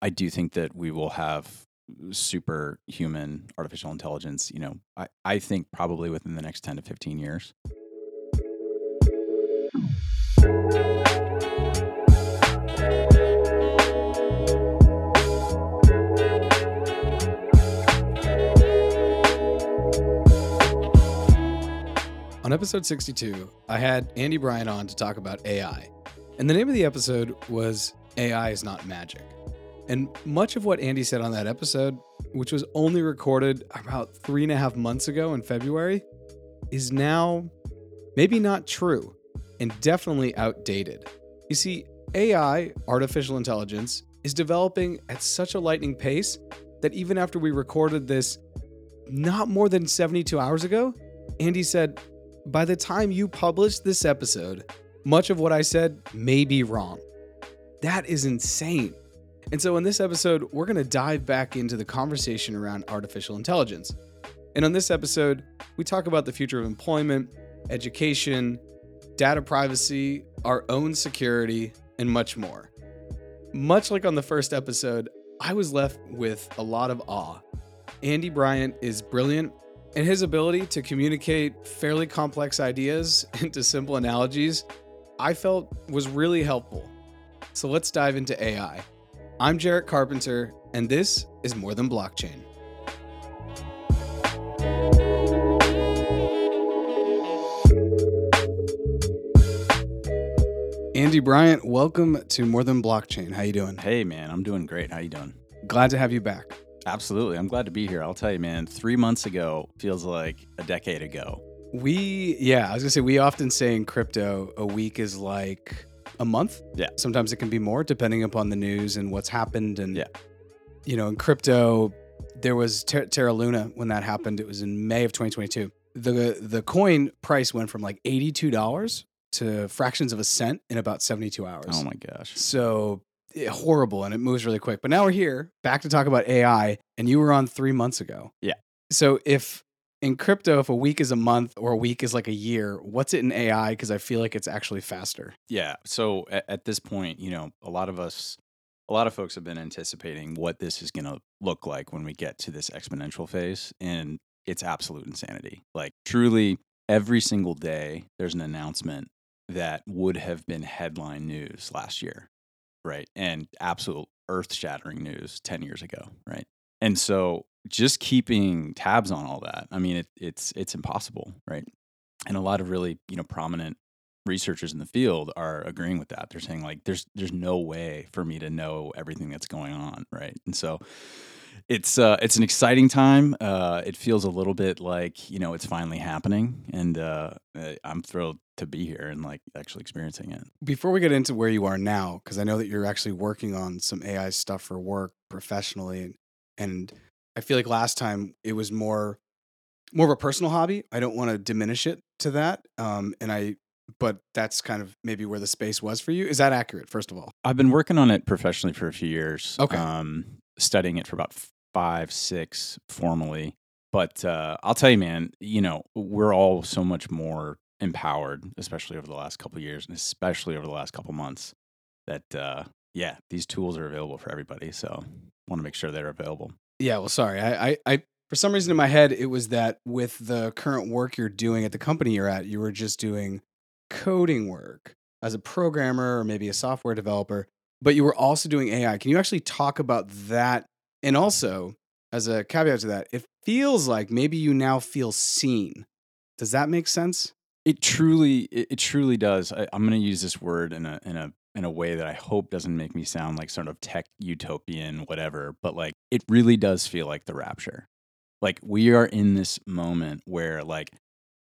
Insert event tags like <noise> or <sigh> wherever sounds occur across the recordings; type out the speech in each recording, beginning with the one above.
I do think that we will have superhuman artificial intelligence, you know, I, I think probably within the next 10 to 15 years. On episode 62, I had Andy Bryant on to talk about AI. And the name of the episode was AI is Not Magic. And much of what Andy said on that episode, which was only recorded about three and a half months ago in February, is now maybe not true and definitely outdated. You see, AI, artificial intelligence, is developing at such a lightning pace that even after we recorded this not more than 72 hours ago, Andy said, by the time you publish this episode, much of what I said may be wrong. That is insane. And so, in this episode, we're going to dive back into the conversation around artificial intelligence. And on this episode, we talk about the future of employment, education, data privacy, our own security, and much more. Much like on the first episode, I was left with a lot of awe. Andy Bryant is brilliant and his ability to communicate fairly complex ideas <laughs> into simple analogies, I felt was really helpful. So let's dive into AI. I'm Jarrett Carpenter, and this is More Than Blockchain. Andy Bryant, welcome to More Than Blockchain. How you doing? Hey man, I'm doing great. How you doing? Glad to have you back. Absolutely. I'm glad to be here. I'll tell you, man, three months ago feels like a decade ago. We, yeah, I was gonna say, we often say in crypto, a week is like a month. Yeah. Sometimes it can be more depending upon the news and what's happened. And, Yeah. you know, in crypto, there was Ter- Terra Luna when that happened. It was in May of 2022. The, the coin price went from like $82 to fractions of a cent in about 72 hours. Oh my gosh. So eh, horrible and it moves really quick. But now we're here back to talk about AI, and you were on three months ago. Yeah. So if in crypto, if a week is a month or a week is like a year, what's it in AI? Because I feel like it's actually faster. Yeah. So at, at this point, you know, a lot of us, a lot of folks have been anticipating what this is going to look like when we get to this exponential phase. And it's absolute insanity. Like, truly, every single day, there's an announcement that would have been headline news last year. Right. And absolute earth shattering news 10 years ago. Right. And so just keeping tabs on all that, I mean, it, it's, it's impossible. Right. And a lot of really, you know, prominent researchers in the field are agreeing with that. They're saying like there's there's no way for me to know everything that's going on, right? And so it's uh it's an exciting time. Uh it feels a little bit like, you know, it's finally happening and uh uh, I'm thrilled to be here and like actually experiencing it. Before we get into where you are now, because I know that you're actually working on some AI stuff for work professionally, and, and I feel like last time it was more more of a personal hobby. I don't want to diminish it to that, um, and I but that's kind of maybe where the space was for you. Is that accurate? First of all, I've been working on it professionally for a few years. Okay. Um, studying it for about five, six formally. But uh, I'll tell you, man, you know, we're all so much more empowered, especially over the last couple of years and especially over the last couple months, that, uh, yeah, these tools are available for everybody. So want to make sure they're available. Yeah, well, sorry. I, I, I, for some reason in my head, it was that with the current work you're doing at the company you're at, you were just doing coding work as a programmer or maybe a software developer, but you were also doing AI. Can you actually talk about that? And also, as a caveat to that, it feels like maybe you now feel seen. Does that make sense? It truly, it, it truly does. I, I'm going to use this word in a in a in a way that I hope doesn't make me sound like sort of tech utopian, whatever. But like, it really does feel like the rapture. Like we are in this moment where like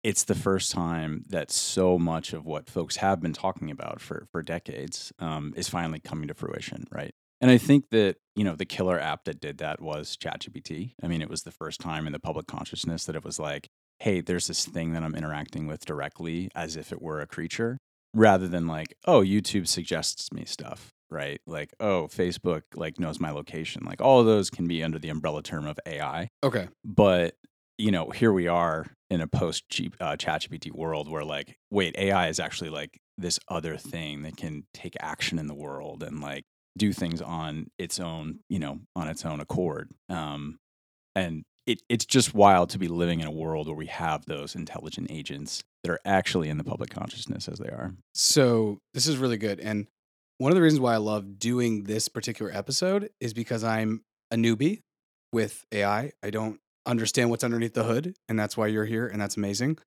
it's the first time that so much of what folks have been talking about for for decades um, is finally coming to fruition, right? And I think that you know the killer app that did that was ChatGPT. I mean, it was the first time in the public consciousness that it was like, hey, there's this thing that I'm interacting with directly as if it were a creature, rather than like, oh, YouTube suggests me stuff, right? Like, oh, Facebook like knows my location. Like all of those can be under the umbrella term of AI Okay. but you know here we are in a post uh, ChatGPT world where like wait AI is actually like this other thing that can take action in the world and like do things on its own, you know, on its own accord. Um, and it, it's just wild to be living in a world where we have those intelligent agents that are actually in the public consciousness as they are. So this is really good. And one of the reasons why I love doing this particular episode is because I'm a newbie with AI. I don't understand what's underneath the hood, and that's why you're here, and that's amazing.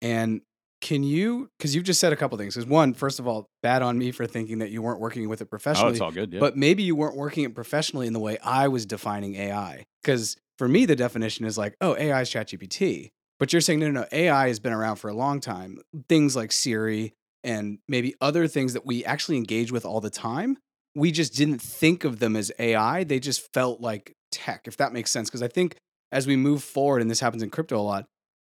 And can you, because you've just said a couple things. Because one, first of all, bad on me for thinking that you weren't working with it professionally. Oh, it's all good. Yeah. But maybe you weren't working it professionally in the way I was defining AI. Because for me, the definition is like, oh, AI is ChatGPT. But you're saying, no, no, no, AI has been around for a long time. Things like Siri and maybe other things that we actually engage with all the time. We just didn't think of them as AI. They just felt like tech, if that makes sense. Because I think as we move forward, and this happens in crypto a lot,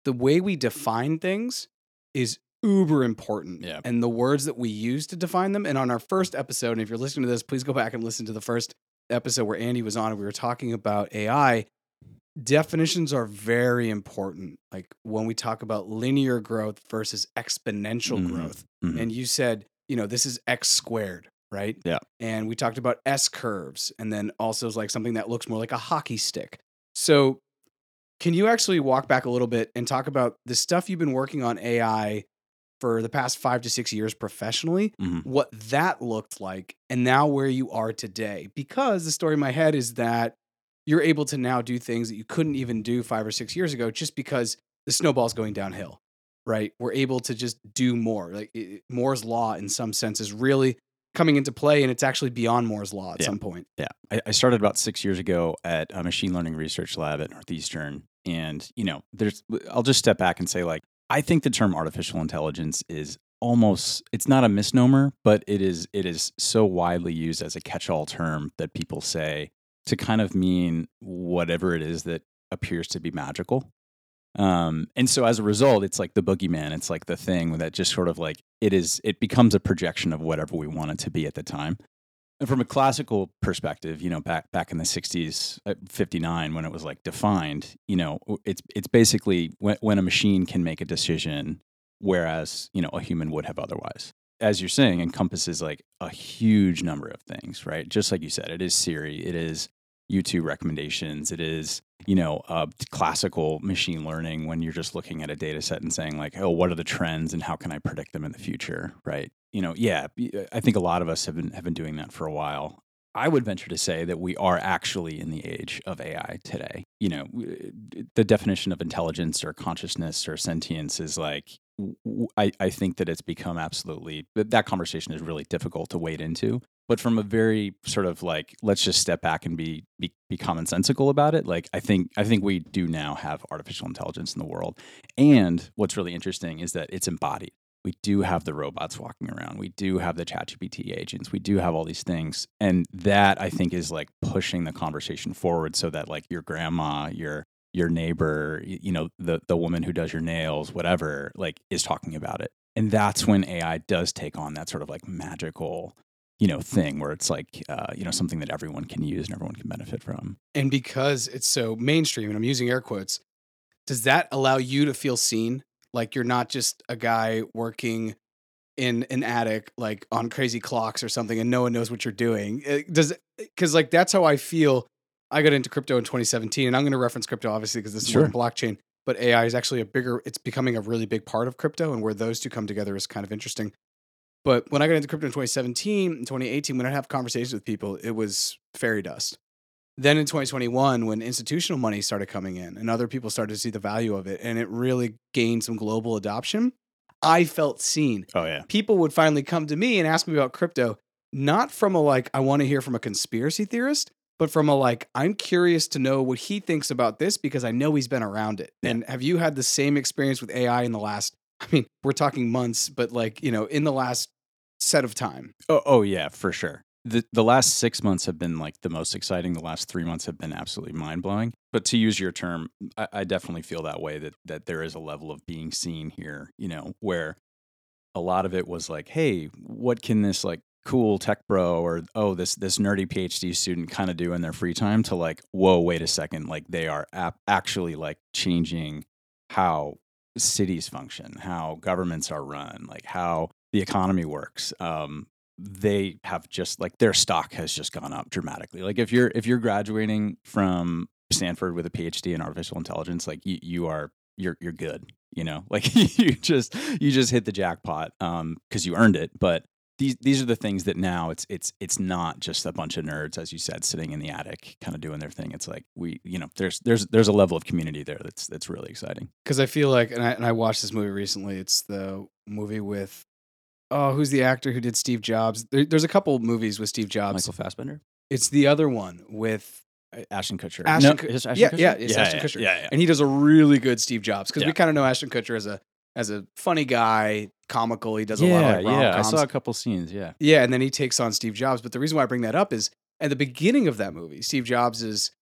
the way we define things is uber important. Yeah. And the words that we use to define them. And on our first episode, and if you're listening to this, please go back and listen to the first episode where Andy was on and we were talking about AI. Definitions are very important. Like when we talk about linear growth versus exponential Mhm. growth. Mhm. And you said, you know, this is x squared, right? Yeah. And we talked about S curves and then also like something that looks more like a hockey stick. So can you actually walk back a little bit and talk about the stuff you've been working on AI for the past five to six years professionally, Mhm. what that looked like, and now where you are today? Because the story in my head is that you're able to now do things that you couldn't even do five or six years ago just because the snowball's going downhill, right? We're able to just do more. Like it, Moore's law, in some sense, is really coming into play, and it's actually beyond Moore's law at Yeah. some point. Yeah, I, I started about six years ago at a machine learning research lab at Northeastern, and you know, there's. I'll just step back and say, like, I think the term artificial intelligence is almost it's not a misnomer, but it is it is so widely used as a catch-all term that people say to kind of mean whatever it is that appears to be magical. Um, and so as a result, it's like the boogeyman. It's like the thing that just sort of like it is. It becomes a projection of whatever we want it to be at the time. And from a classical perspective, you know, back back in the '60s, '59, when it was like defined, you know, it's it's basically when when a machine can make a decision, whereas you know a human would have otherwise. As you're saying, encompasses like a huge number of things, right? Just like you said, it is Siri, it is YouTube recommendations, it is you know uh, classical machine learning when you're just looking at a data set and saying like, oh, what are the trends and how can I predict them in the future, right? you know, yeah, I think a lot of us have been have been doing that for a while. I would venture to say that we are actually in the age of AI today. You know, the definition of intelligence or consciousness or sentience is like I, I think that it's become absolutely that conversation is really difficult to wade into. But from a very sort of like let's just step back and be, be be commonsensical about it. Like I think I think we do now have artificial intelligence in the world. And what's really interesting is that it's embodied we do have the robots walking around. We do have the ChatGPT agents. We do have all these things. And that I think is like pushing the conversation forward so that like your grandma, your your neighbor, you know, the the woman who does your nails, whatever, like is talking about it. And that's when AI does take on that sort of like magical, you know, thing where it's like uh, you know, something that everyone can use and everyone can benefit from. And because it's so mainstream, and I'm using air quotes, does that allow you to feel seen? Like you're not just a guy working in an attic, like on crazy clocks or something, and no one knows what you're doing. It does because like that's how I feel. I got into crypto in 2017, and I'm going to reference crypto obviously because this is Sure. blockchain. But AI is actually a bigger. It's becoming a really big part of crypto, and where those two come together is kind of interesting. But when I got into crypto in 2017 and 2018, when I have conversations with people, it was fairy dust. Then in 2021, when institutional money started coming in and other people started to see the value of it, and it really gained some global adoption, I felt seen. Oh yeah. People would finally come to me and ask me about crypto, not from a like, I want to hear from a conspiracy theorist, but from a like, I'm curious to know what he thinks about this because I know he's been around it. Yeah. And have you had the same experience with AI in the last, I mean, we're talking months, but like, you know, in the last set of time? Oh, oh yeah, for sure. The the last six months have been like the most exciting. The last three months have been absolutely mind blowing. But to use your term, I, I definitely feel that way. That that there is a level of being seen here. You know, where a lot of it was like, hey, what can this like cool tech bro or oh this this nerdy PhD student kind of do in their free time? To like, whoa, wait a second, like they are ap- actually like changing how cities function, how governments are run, like how the economy works. Um, they have just like their stock has just gone up dramatically. Like if you're if you're graduating from Stanford with a PhD in artificial intelligence, like you, you are you're you're good. You know, <laughs> like you just you just hit the jackpot um because you earned it. But these these are the things that now it's it's it's not just a bunch of nerds, as you said, sitting in the attic, kind of doing their thing. It's like we, you know, there's there's there's a level of community there that's that's really exciting. Because I feel like, and I, and I watched this movie recently. It's the movie with, oh, who's the actor who did Steve Jobs? There, there's a couple movies with Steve Jobs. Michael Fassbender, It's the other one with Ashton Kutcher. Ashton No, is Ashton yeah, Kutcher? yeah, it's Ashton yeah, Kutcher. Yeah, yeah. and he does a really good Steve Jobs because we kind of know Ashton Kutcher as a as a funny guy, comical. He does a lot yeah, of like yeah. I saw a couple scenes. Yeah, Yeah, and then he takes on Steve Jobs. But the reason why I bring that up is at the beginning of that movie, Steve Jobs is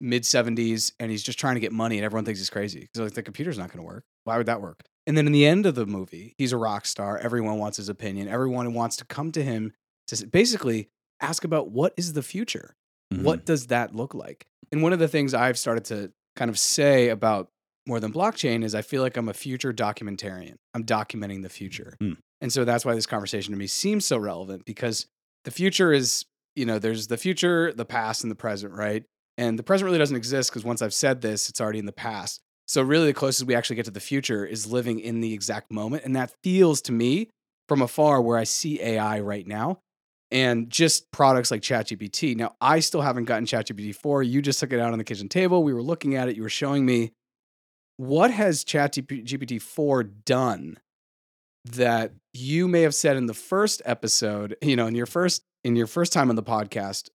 mid 70s and he's just trying to get money and everyone thinks he's crazy. Because like the computer's not going to work. Why would that work? And then in the end of the movie, he's a rock star. Everyone wants his opinion. Everyone wants to come to him to basically ask about what is the future? Mhm. What does that look like? And one of the things I've started to kind of say about more than blockchain is I feel like I'm a future documentarian. I'm documenting the future. Hmm. And so that's why this conversation to me seems so relevant because the future is, you know, there's the future, the past, and the present, right? And the present really doesn't exist because once I've said this, it's already in the past. So really the closest we actually get to the future is living in the exact moment. And that feels to me from afar where I see AI right now and just products like ChatGPT. Now, I still haven't gotten ChatGPT 4. You just took it out on the kitchen table. We were looking at it. You were showing me what has ChatGPT 4 done that you may have said in the first episode, you know, in your first in your first time on the podcast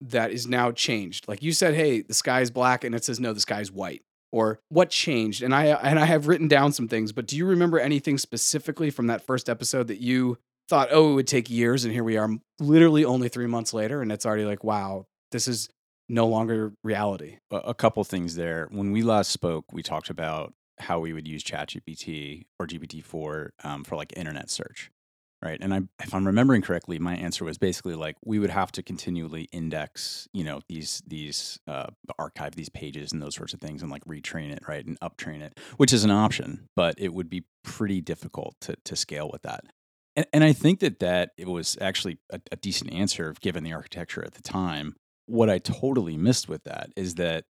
that is now changed. Like you said, "Hey, the sky is black," and it says, "No, the sky is white." Or what changed? And I and I have written down some things, but do you remember anything specifically from that first episode that you thought, "Oh, it would take years," and here we are, literally only three months later, and it's already like, "Wow, this is no longer reality." a, couple things there. When we last spoke, we talked about how we would use ChatGPT or GPT-4 um, for like internet search, right? And I, if I'm remembering correctly, my answer was basically like we would have to continually index, you know, these these uh, archive these pages and those sorts of things, and like retrain it, right, and uptrain it, which is an option, but it would be pretty difficult to to scale with that. And, and I think that that it was actually a, a decent answer given the architecture at the time. What I totally missed with that is that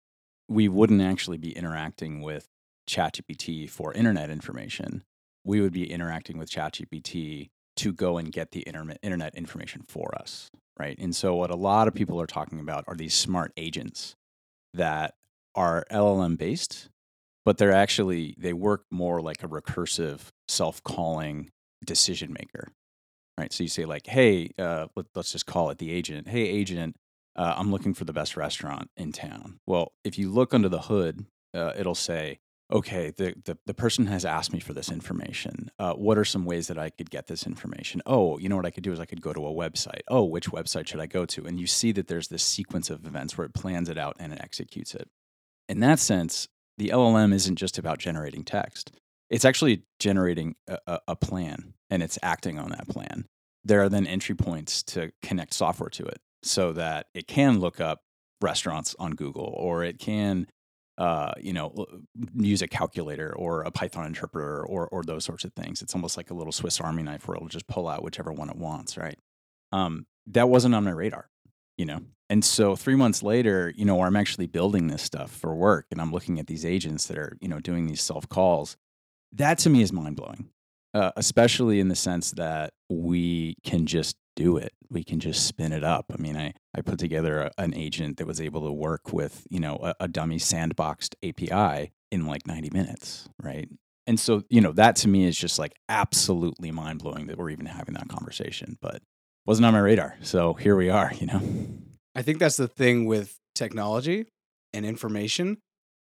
we wouldn't actually be interacting with ChatGPT for internet information. We would be interacting with ChatGPT to go and get the internet information for us, right? And so what a lot of people are talking about are these smart agents that are LLM based, but they're actually they work more like a recursive self-calling decision maker, right? So you say like, "Hey, uh, let, us just call it the agent. Hey, agent, uh, I'm looking for the best restaurant in town." Well, if you look under the hood, uh, it'll say, "Okay, the, the the person has asked me for this information. Uh, what are some ways that I could get this information? Oh, you know what I could do is I could go to a website. Oh, which website should I go to?" And you see that there's this sequence of events where it plans it out and it executes it. In that sense, the LLM isn't just about generating text it's actually generating a, a, a plan and it's acting on that plan. There are then entry points to connect software to it so that it can look up restaurants on Google or it can, uh, you know, use a calculator or a Python interpreter or, or those sorts of things. It's almost like a little Swiss Army knife where it'll just pull out whichever one it wants, right? Um, that wasn't on my radar, you know? And so three months later, you know, I'm actually building this stuff for work and I'm looking at these agents that are, you know, doing these self calls that to me is mind blowing, uh, especially in the sense that we can just do it. We can just spin it up. I mean, I, I put together a, an agent that was able to work with, you know, a, a dummy sandboxed API in like 90 minutes, right? And so, you know, that to me is just like absolutely mind blowing that we're even having that conversation, but wasn't on my radar. So here we are, you know? I think that's the thing with technology and information.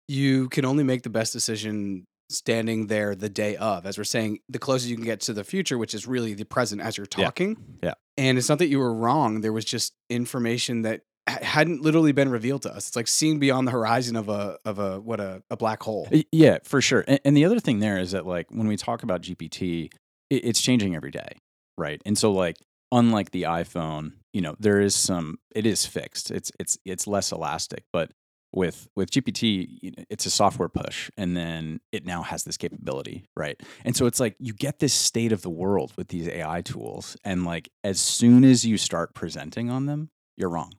You can only make the best decision standing there the day of. As we're saying, the closest you can get to the future, which is really the present as you're talking. Yeah. And it's not that you were wrong. There was just information that hadn't literally been revealed to us. It's like seeing beyond the horizon of a of a what a, a black hole. Yeah, for sure. And, and the other thing there is that, like, when we talk about GPT, it, it's changing every day, right? And so, like, unlike the iPhone, you know, there is some. It is fixed. It's it's it's less elastic, but with with GPT, it's a software push, and then it now has this capability, right? And so it's like you get this state of the world with these AI tools, and like as soon as you start presenting on them, you're wrong.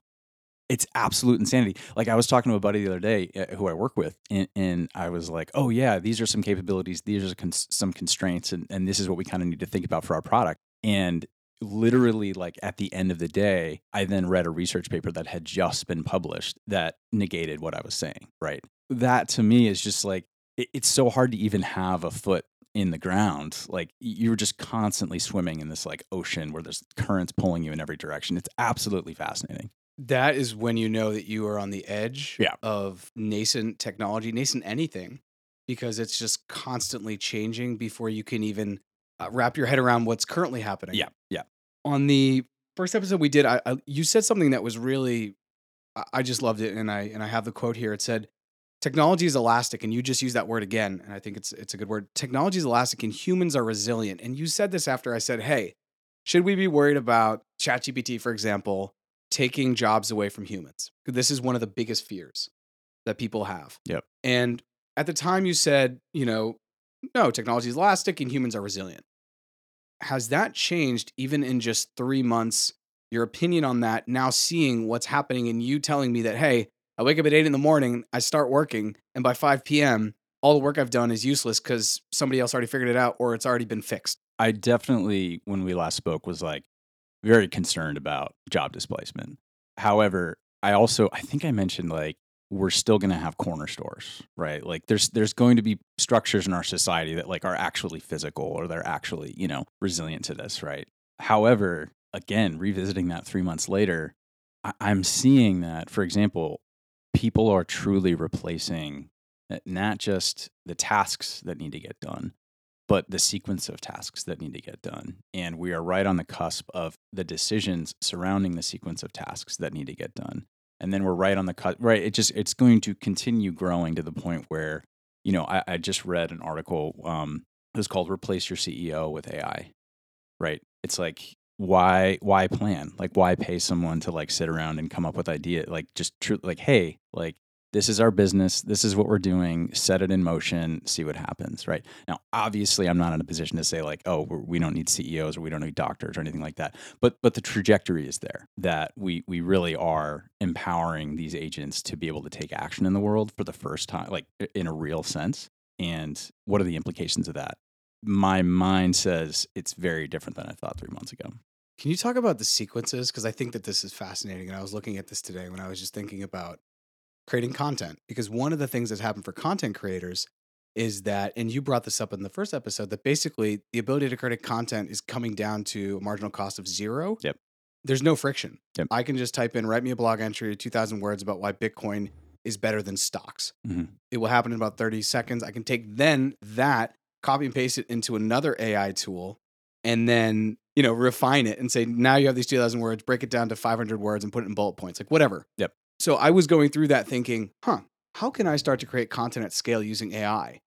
It's absolute insanity. Like I was talking to a buddy the other day uh, who I work with, and, and I was like, "Oh yeah, these are some capabilities. These are some constraints, and, and this is what we kind of need to think about for our product." And literally like at the end of the day i then read a research paper that had just been published that negated what i was saying right? That to me is just like it, it's so hard to even have a foot in the ground. Like you're just constantly swimming in this like ocean where there's currents pulling you in every direction. It's absolutely fascinating. That is when you know that you are on the edge Yeah. of nascent technology, nascent anything, because it's just constantly changing before you can even uh, wrap your head around what's currently happening. yeah yeah On the first episode we did, I, I you said something that was really, I, I just loved it, and I and I have the quote here. It said, "Technology is elastic," and you just used that word again, and I think it's it's a good word. Technology is elastic, and humans are resilient. And you said this after I said, "Hey, should we be worried about ChatGPT, for example, taking jobs away from humans? This is one of the biggest fears that people have." Yep. And at the time, you said, you know, no, technology is elastic, and humans are resilient has that changed even in just three months? Your opinion on that now seeing what's happening and you telling me that, hey, I wake up at eight in the morning, I start working, and by 5 p.m., all the work I've done is useless because somebody else already figured it out or it's already been fixed. I definitely, when we last spoke, was like very concerned about job displacement. However, I also, I think I mentioned like we're still going to have corner stores, right? Like there's there's going to be structures in our society that like are actually physical or they're actually you know resilient to this, right? However, again, revisiting that three months later, I, I'm seeing that, for example, people are truly replacing uh, not just the tasks that need to get done, but the sequence of tasks that need to get done. And we are right on the cusp of the decisions surrounding the sequence of tasks that need to get done. And then we're right on the cut, right? It just, it's going to continue growing to the point where, you know, I, I just read an article. Um, it was called Replace Your CEO with AI, right? It's like, why, why plan? Like, why pay someone to like sit around and come up with idea? Like, just true, like, hey, like, this is our business. This is what we're doing. Set it in motion. See what happens. Right now, obviously, I'm not in a position to say like, oh, we don't need CEOs or we don't need doctors or anything like that. But but the trajectory is there that we we really are empowering these agents to be able to take action in the world for the first time, like in a real sense. And what are the implications of that? My mind says it's very different than I thought three months ago. Can you talk about the sequences? Because I think that this is fascinating. And I was looking at this today when I was just thinking about creating content. Because one of the things that's happened for content creators is that, and you brought this up in the first episode, that basically the ability to create content is coming down to a marginal cost of zero. Yep. There's no friction. Yep. I can just type in, write me a blog entry, 2,000 words about why Bitcoin is better than stocks. Mhm. It will happen in about 30 seconds. I can take then that, copy and paste it into another AI tool, and then you know refine it and say now you have these 2000 words break it down to 500 words and put it in bullet points like whatever Yep. So i was going through that thinking huh how can i start to create content at scale using ai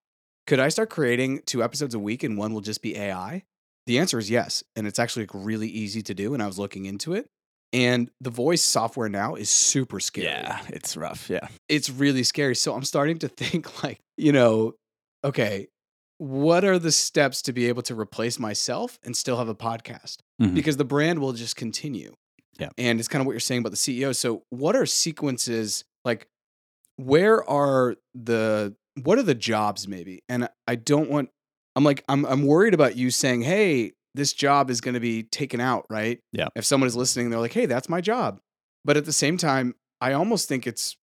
could i start creating two episodes a week and one will just be ai the answer is yes and it's actually like really easy to do and i was looking into it and the voice software now is super scary Yeah, it's rough. Yeah. it's really scary. So I'm starting to <laughs> think like, you know, okay, what are the steps to be able to replace myself and still have a podcast? Mhm. Because the brand will just continue. Yeah. And it's kind of what you're saying about the CEO. So what are sequences like where are the what are the jobs maybe? And I don't want I'm like I'm I'm worried about you saying, "Hey, this job is going to be taken out," right? Yeah. If someone is listening, they're like, "Hey, that's my job." But at the same time, I almost think it's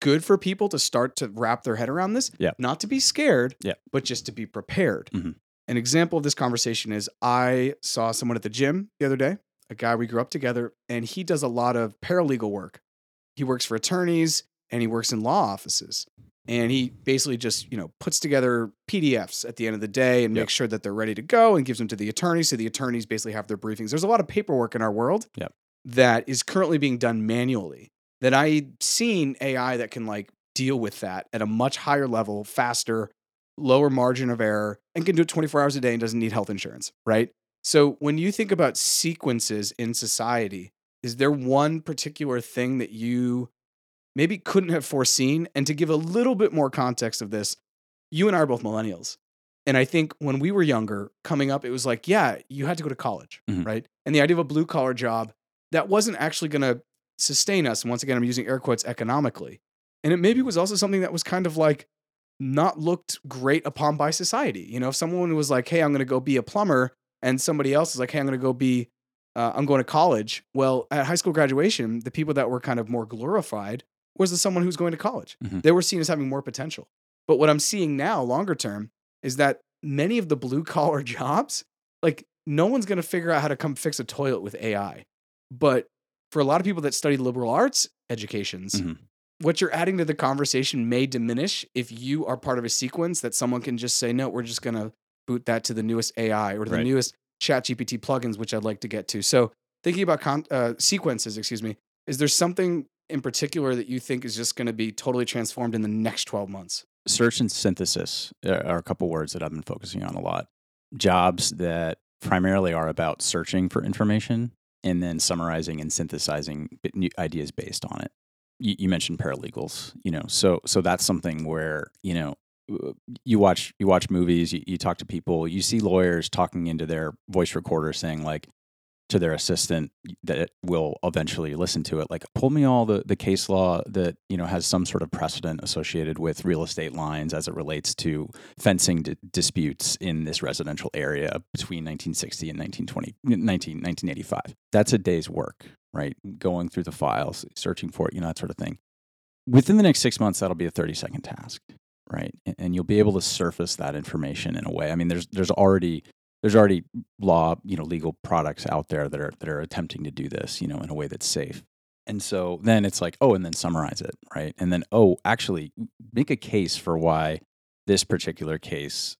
good for people to start to wrap their head around this. Yeah. Not to be scared, Yeah. but just to be prepared. Mhm. An example of this conversation is I saw someone at the gym the other day, a guy we grew up together, and he does a lot of paralegal work. He works for attorneys and he works in law offices. And he basically just, you know, puts together PDFs at the end of the day and Yep. makes sure that they're ready to go and gives them to the attorneys. So the attorneys basically have their briefings. There's a lot of paperwork in our world Yep. that is currently being done manually. That I've seen AI that can like deal with that at a much higher level, faster, lower margin of error, and can do it 24 hours a day and doesn't need health insurance, right? So when you think about sequences in society, is there one particular thing that you maybe couldn't have foreseen. And to give a little bit more context of this, you and I are both millennials. And I think when we were younger, coming up, it was like, yeah, you had to go to college, Mhm. right? And the idea of a blue collar job that wasn't actually going to sustain us. And once again, I'm using air quotes economically. And it maybe was also something that was kind of like not looked great upon by society. You know, if someone was like, hey, I'm going to go be a plumber, and somebody else is like, hey, I'm going to go be, uh, I'm going to college. Well, at high school graduation, the people that were kind of more glorified was the someone who's going to college. Mhm. They were seen as having more potential. But what I'm seeing now, longer term, is that many of the blue collar <laughs> jobs, like no one's going to figure out how to come fix a toilet with AI. But for a lot of people that study liberal arts educations, Mhm. what you're adding to the conversation may diminish if you are part of a sequence that someone can just say, no, we're just going to boot that to the newest AI or to the Right. newest ChatGPT plugins, which I'd like to get to. So thinking about con- uh, sequences, excuse me, is there something in particular that you think is just going to be totally transformed in the next 12 months? search and synthesis are are a couple words that I've been focusing on a lot. Jobs that primarily are about searching for information and then summarizing and synthesizing new ideas based on it. You, you mentioned paralegals, you know, so so that's something where you know uh, you watch you watch movies, you, you talk to people, you see lawyers talking into their voice recorder saying like to their assistant that will eventually listen to it like pull me all the, the case law that you know has some sort of precedent associated with real estate lines as it relates to fencing di- disputes in this residential area between 1960 and 1920 19, 1985 that's a day's work right? Going through the files searching for it you know that sort of thing. Within the next six months that'll be a 30 second task right and, you'll be able to surface that information in a way i mean there's there's already there's already law, you know, legal products out there that are that are attempting to do this, you know, in a way that's safe. And so then it's like, oh, and then summarize it, right? And then, oh, actually make a case for why this particular case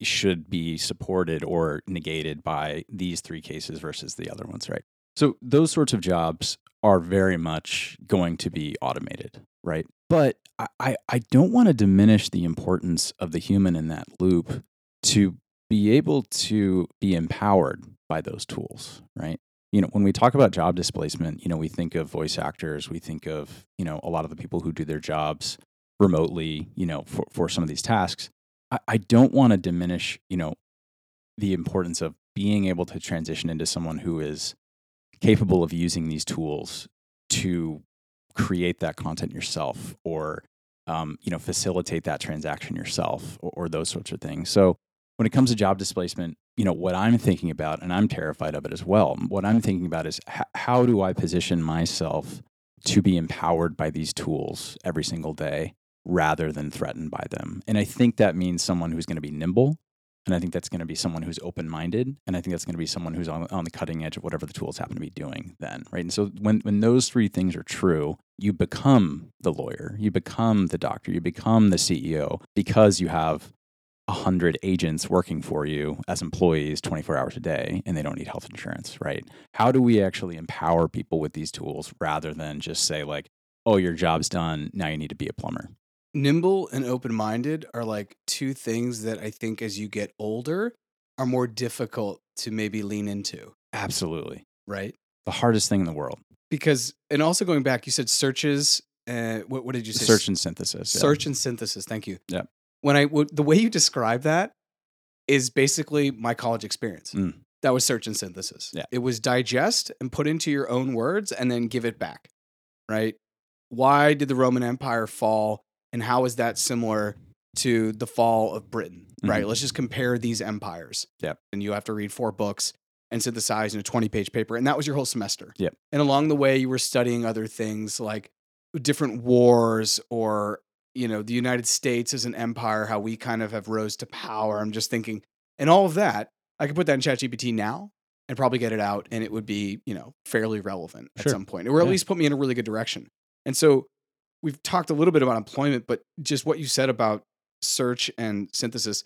should be supported or negated by these three cases versus the other ones, right? So those sorts of jobs are very much going to be automated, right? But I, I, don't want to diminish the importance of the human in that loop to be able to be empowered by those tools, right? You know, when we talk about job displacement, you know, we think of voice actors, we think of, you know, a lot of the people who do their jobs remotely, you know, for, for some of these tasks. I, I don't want to diminish, you know, the importance of being able to transition into someone who is capable of using these tools to create that content yourself or um, you know facilitate that transaction yourself or, or those sorts of things. So when it comes to job displacement you know what i'm thinking about and i'm terrified of it as well what i'm thinking about is h- how do i position myself to be empowered by these tools every single day rather than threatened by them? And i think that means someone who's going to be nimble and I think that's going to be someone who's open minded. And I think that's going to be someone who's on, on the cutting edge of whatever the tools happen to be doing then. Right. And so when, when those three things are true, you become the lawyer, you become the doctor, you become the CEO because you have a hundred agents working for you as employees 24 hours a day and they don't need health insurance. Right. How do we actually empower people with these tools rather than just say, like, oh, your job's done. Now you need to be a plumber. Nimble and open minded are like two things that I think as you get older are more difficult to maybe lean into, Absolutely. right? The hardest thing in the world. Because, and also going back, you said searches. Uh, what, what did you say? Search and synthesis. yeah. Search and synthesis. Thank you. Yeah. When I, w- the way you describe that is basically my college experience. Mm. That was search and synthesis. Yeah. It was digest and put into your own words and then give it back, right? Why did the Roman Empire fall and how is that similar to the fall of Britain, right? Let's just compare these empires. Mm-hmm. Yep. And you have to read four books and synthesize in a 20 page paper. And that was your whole semester. Yep. And along the way, you were studying other things like different wars or, you know, the United States as an empire, how we kind of have rose to power. I'm just thinking, and all of that, I could put that in ChatGPT now and probably get it out and it would be, you know, fairly relevant at some point, or at Yeah. least put me in a really good direction. And so we've talked a little bit about employment, but just what you said about search and synthesis,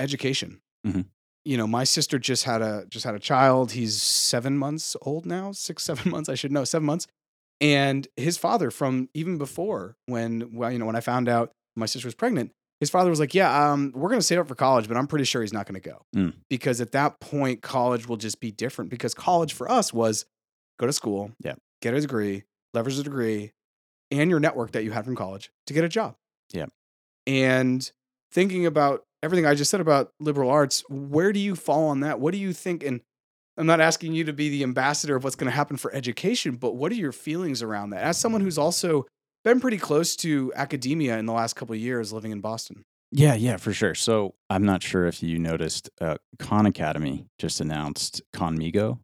education. Mhm. You know, my sister just had a just had a child. He's seven months old now, six, <laughs> seven months. I should know, seven months. And his father, from even before when, well, you know, when I found out my sister was pregnant, his father was like, "Yeah, um, we're going to save up for college, but I'm pretty sure he's not going to go Mm. because at that point, college will just be different. Because college for us was go to school, Yeah. get a degree, leverage a degree, and your network that you had from college to get a job. Yeah. And thinking about everything I just said about liberal arts, where do you fall on that? What do you think? And I'm not asking you to be the ambassador of what's going to happen for education, but what are your feelings around that? As someone who's also been pretty close to academia in the last couple of years living in Boston. Yeah, yeah, for sure. So I'm not sure if you noticed, uh, Khan Academy just announced Khanmigo,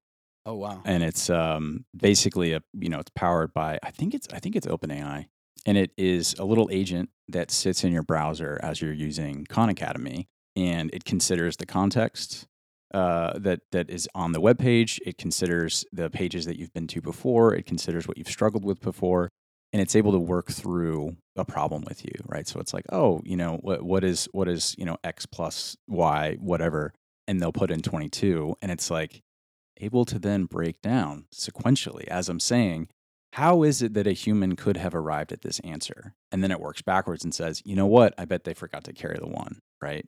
Oh wow. and it's um, basically a you know it's powered by I think it's I think it's OpenAI, and it is a little agent that sits in your browser as you're using Khan Academy, and it considers the context uh, that that is on the web page. It considers the pages that you've been to before. It considers what you've struggled with before, and it's able to work through a problem with you, right? So it's like, oh, you know, what what is what is you know x plus y whatever, and they'll put in twenty two, and it's like able to then break down sequentially as I'm saying. How is it that a human could have arrived at this answer? And then it works backwards and says, you know what? I bet they forgot to carry the one, right?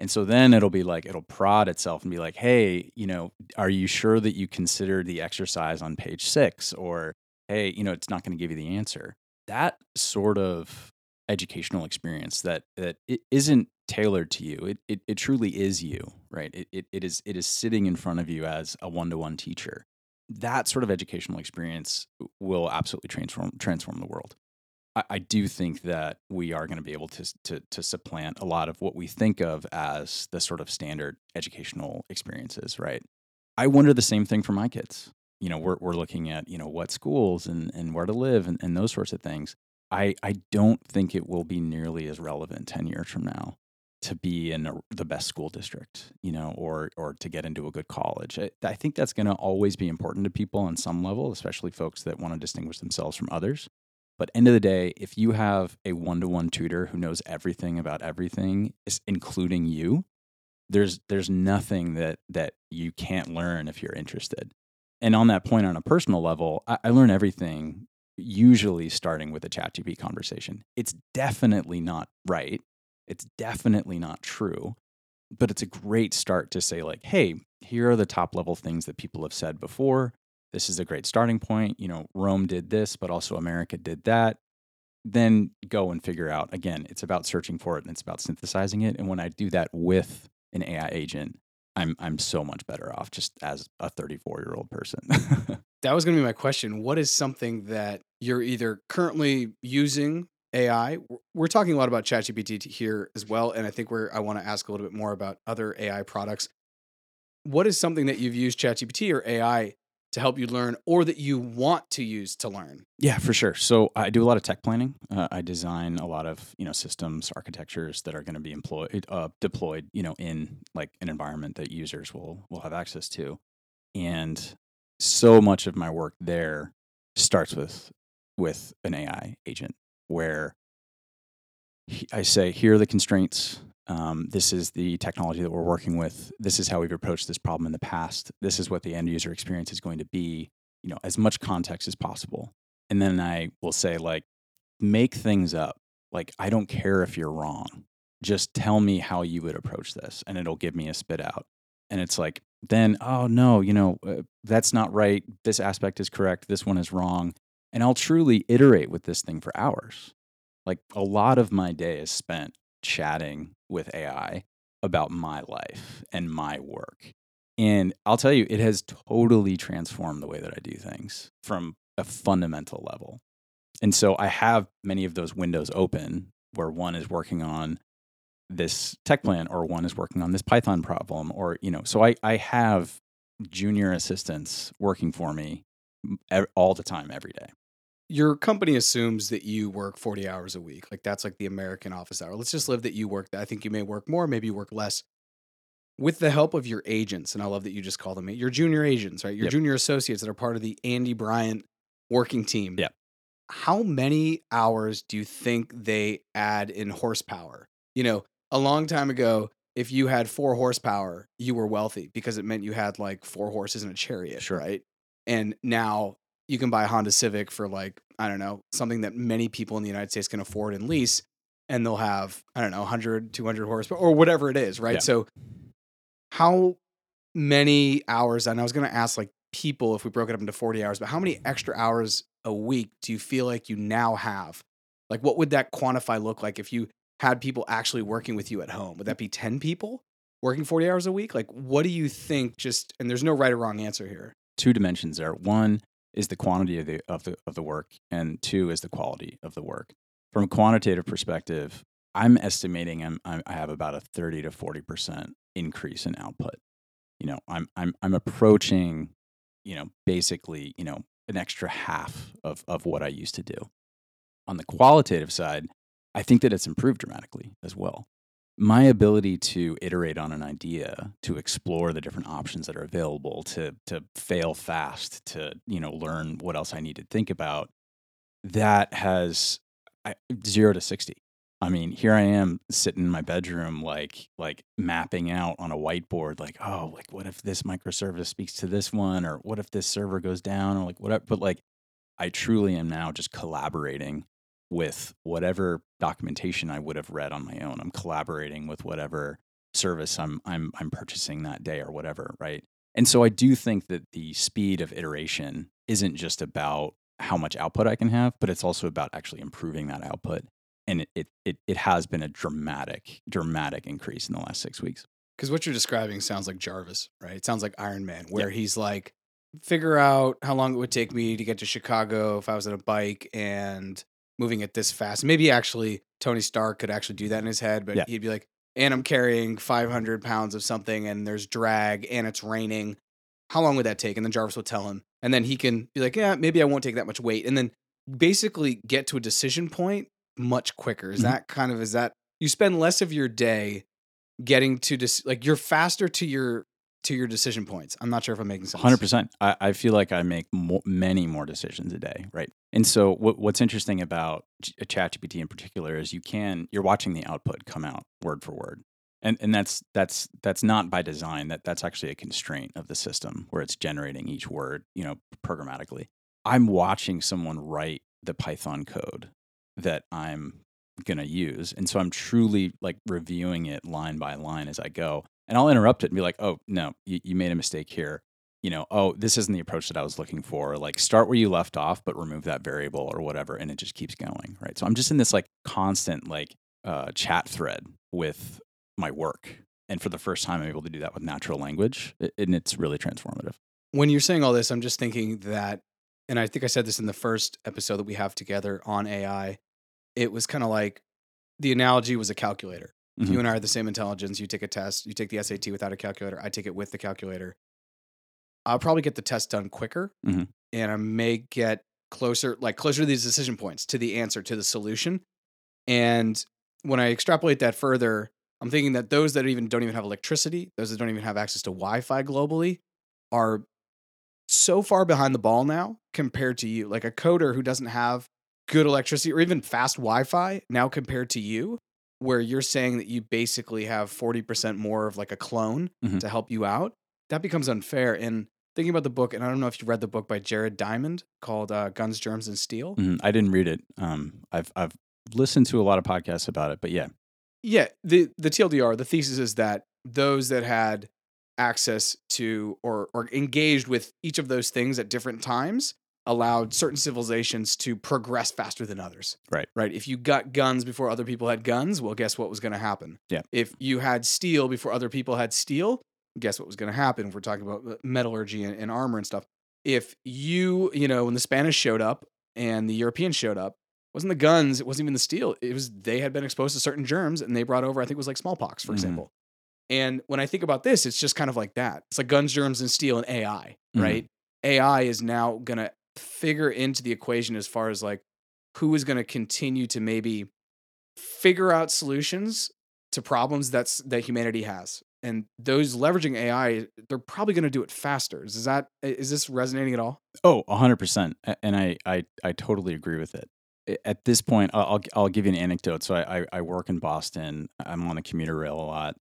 And so then it'll be like, it'll prod itself and be like, hey, you know, are you sure that you considered the exercise on page six? Or, hey, you know, it's not going to give you the answer. That sort of educational experience that that it isn't tailored to you. It, it, it truly is you, right? It, it, it is it is sitting in front of you as a one to one teacher. That sort of educational experience will absolutely transform transform the world. I, do think that we are going to be able to, to to supplant a lot of what we think of as the sort of standard educational experiences, right? I wonder the same thing for my kids. You know, we're we're looking at you know what schools and and where to live and, and those sorts of things. I I don't think it will be nearly as relevant ten years from now to be in a, the best school district, you know, or or to get into a good college. I, I think that's going to always be important to people on some level, especially folks that want to distinguish themselves from others. But end of the day, if you have a one-to-one tutor who knows everything about everything, including you, there's there's nothing that that you can't learn if you're interested. And on that point, on a personal level, I, I learn everything usually starting with a chat ChatGPT conversation. It's definitely not right. It's definitely not true. But it's a great start to say, like, hey, here are the top level things that people have said before. This is a great starting point. You know, Rome did this, but also America did that. Then go and figure out again, it's about searching for it and it's about synthesizing it. And when I do that with an AI agent, I'm I'm so much better off just as a 34 year old person. <laughs> that was going to be my question. What is something that you're either currently using AI? We're talking a lot about ChatGPT here as well, and I think we're I want to ask a little bit more about other AI products. What is something that you've used ChatGPT or AI to help you learn or that you want to use to learn? Yeah, for sure. So I do a lot of tech planning. Uh, I design a lot of you know systems architectures that are going to be employed uh, deployed you know in like an environment that users will will have access to, and so much of my work there starts with with an AI agent where I say here are the constraints um, this is the technology that we're working with. This is how we've approached this problem in the past. This is what the end user experience is going to be. You know, as much context as possible. And then I will say, like, make things up. Like, I don't care if you're wrong. Just tell me how you would approach this, and it'll give me a spit out. And it's like, then, oh no, you know, uh, that's not right. This aspect is correct. This one is wrong. And I'll truly iterate with this thing for hours. Like, a lot of my day is spent chatting with AI about my life and my work. And I'll tell you, it has totally transformed the way that I do things from a fundamental level. And so I have many of those windows open where one is working on this tech plan or one is working on this Python problem or, you know, so I, I have junior assistants working for me all the time, every day your company assumes that you work 40 hours a week. Like that's like the American office hour. Let's just live that you work that. I think you may work more, maybe you work less. With the help of your agents, and I love that you just call them your junior agents, right? Your yep. junior associates that are part of the Andy Bryant working team. Yeah. How many hours do you think they add in horsepower? You know, a long time ago, if you had four horsepower, you were wealthy because it meant you had like four horses and a chariot, sure. right? And now you can buy a Honda Civic for like, I don't know, something that many people in the United States can afford and lease. And they'll have, I don't know, 100, 200 horsepower or whatever it is, right? Yeah. So, how many hours? And I was going to ask like people if we broke it up into 40 hours, but how many extra hours a week do you feel like you now have? Like, what would that quantify look like if you had people actually working with you at home? Would that be 10 people working 40 hours a week? Like, what do you think? Just, and there's no right or wrong answer here. Two dimensions there. One is the quantity of the, of the, of the work, and two is the quality of the work. From a quantitative perspective, I'm estimating I'm, I'm, i have about a 30 to 40% increase in output. You know, I'm, I'm, I'm approaching, you know, basically, you know, an extra half of, of what I used to do. On the qualitative side, I think that it's improved dramatically as well. My ability to iterate on an idea, to explore the different options that are available, to to fail fast, to you know learn what else I need to think about, that has I, zero to sixty. I mean, here I am sitting in my bedroom, like like mapping out on a whiteboard, like, oh, like what if this microservice speaks to this one, or what if this server goes down, or like whatever. But like, I truly am now just collaborating with whatever documentation I would have read on my own. I'm collaborating with whatever service I'm I'm I'm purchasing that day or whatever, right? And so I do think that the speed of iteration isn't just about how much output I can have, but it's also about actually improving that output and it, it it it has been a dramatic dramatic increase in the last six weeks. Because what you're describing sounds like Jarvis, right? It sounds like Iron Man, where yeah. he's like, figure out how long it would take me to get to Chicago if I was on a bike and moving it this fast. Maybe actually Tony Stark could actually do that in his head, but yeah. he'd be like, and I'm carrying 500 pounds of something and there's drag and it's raining. How long would that take? And then Jarvis would tell him. And then he can be like, yeah, maybe I won't take that much weight. And then basically get to a decision point much quicker. Is mm-hmm. that kind of is that you spend less of your day getting to dis- like you're faster to your to your decision points. I'm not sure if I'm making sense. Hundred percent. I, I feel like I make mo- many more decisions a day, right? And so what, what's interesting about uh, ChatGPT in particular is you can you're watching the output come out word for word, and and that's that's that's not by design. That that's actually a constraint of the system where it's generating each word, you know, programmatically. I'm watching someone write the Python code that I'm going to use. And so I'm truly like reviewing it line by line as I go. And I'll interrupt it and be like, oh, no, you, you made a mistake here. You know, oh, this isn't the approach that I was looking for. Like, start where you left off, but remove that variable or whatever. And it just keeps going. Right. So I'm just in this like constant like uh, chat thread with my work. And for the first time, I'm able to do that with natural language. And it's really transformative. When you're saying all this, I'm just thinking that, and I think I said this in the first episode that we have together on AI it was kind of like the analogy was a calculator. Mm-hmm. You and I are the same intelligence. You take a test, you take the SAT without a calculator, I take it with the calculator. I'll probably get the test done quicker mm-hmm. and I may get closer, like closer to these decision points, to the answer, to the solution. And when I extrapolate that further, I'm thinking that those that even don't even have electricity, those that don't even have access to Wi-Fi globally, are so far behind the ball now compared to you. Like a coder who doesn't have good electricity or even fast Wi-Fi now compared to you, where you're saying that you basically have 40% more of like a clone mm-hmm. to help you out, that becomes unfair. And thinking about the book, and I don't know if you read the book by Jared Diamond called uh, Guns, Germs, and Steel. Mm-hmm. I didn't read it. Um, I've I've listened to a lot of podcasts about it, but yeah, yeah. The the TLDR, the thesis is that those that had access to or or engaged with each of those things at different times allowed certain civilizations to progress faster than others. Right. Right. If you got guns before other people had guns, well, guess what was going to happen? Yeah. If you had steel before other people had steel, guess what was going to happen? If we're talking about uh, metallurgy and, and armor and stuff. If you, you know, when the Spanish showed up and the Europeans showed up, wasn't the guns, it wasn't even the steel. It was they had been exposed to certain germs and they brought over, I think it was like smallpox, for mm-hmm. example. And when I think about this, it's just kind of like that. It's like guns, germs, and steel and AI, mm-hmm. right? AI is now going to figure into the equation as far as like who is going to continue to maybe figure out solutions to problems that's that humanity has. And those leveraging ai they're probably going to do it faster. Is that is this resonating at all? Oh 100% and i i, I totally agree with it. At this point i'll i'll give you an anecdote. So I, I work in boston i'm on the commuter rail a lot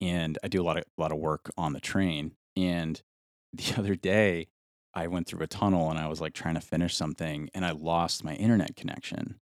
and i do a lot of a lot of work on the train. And <laughs> the other day I went through a tunnel and I was like trying to finish something and I lost my internet connection,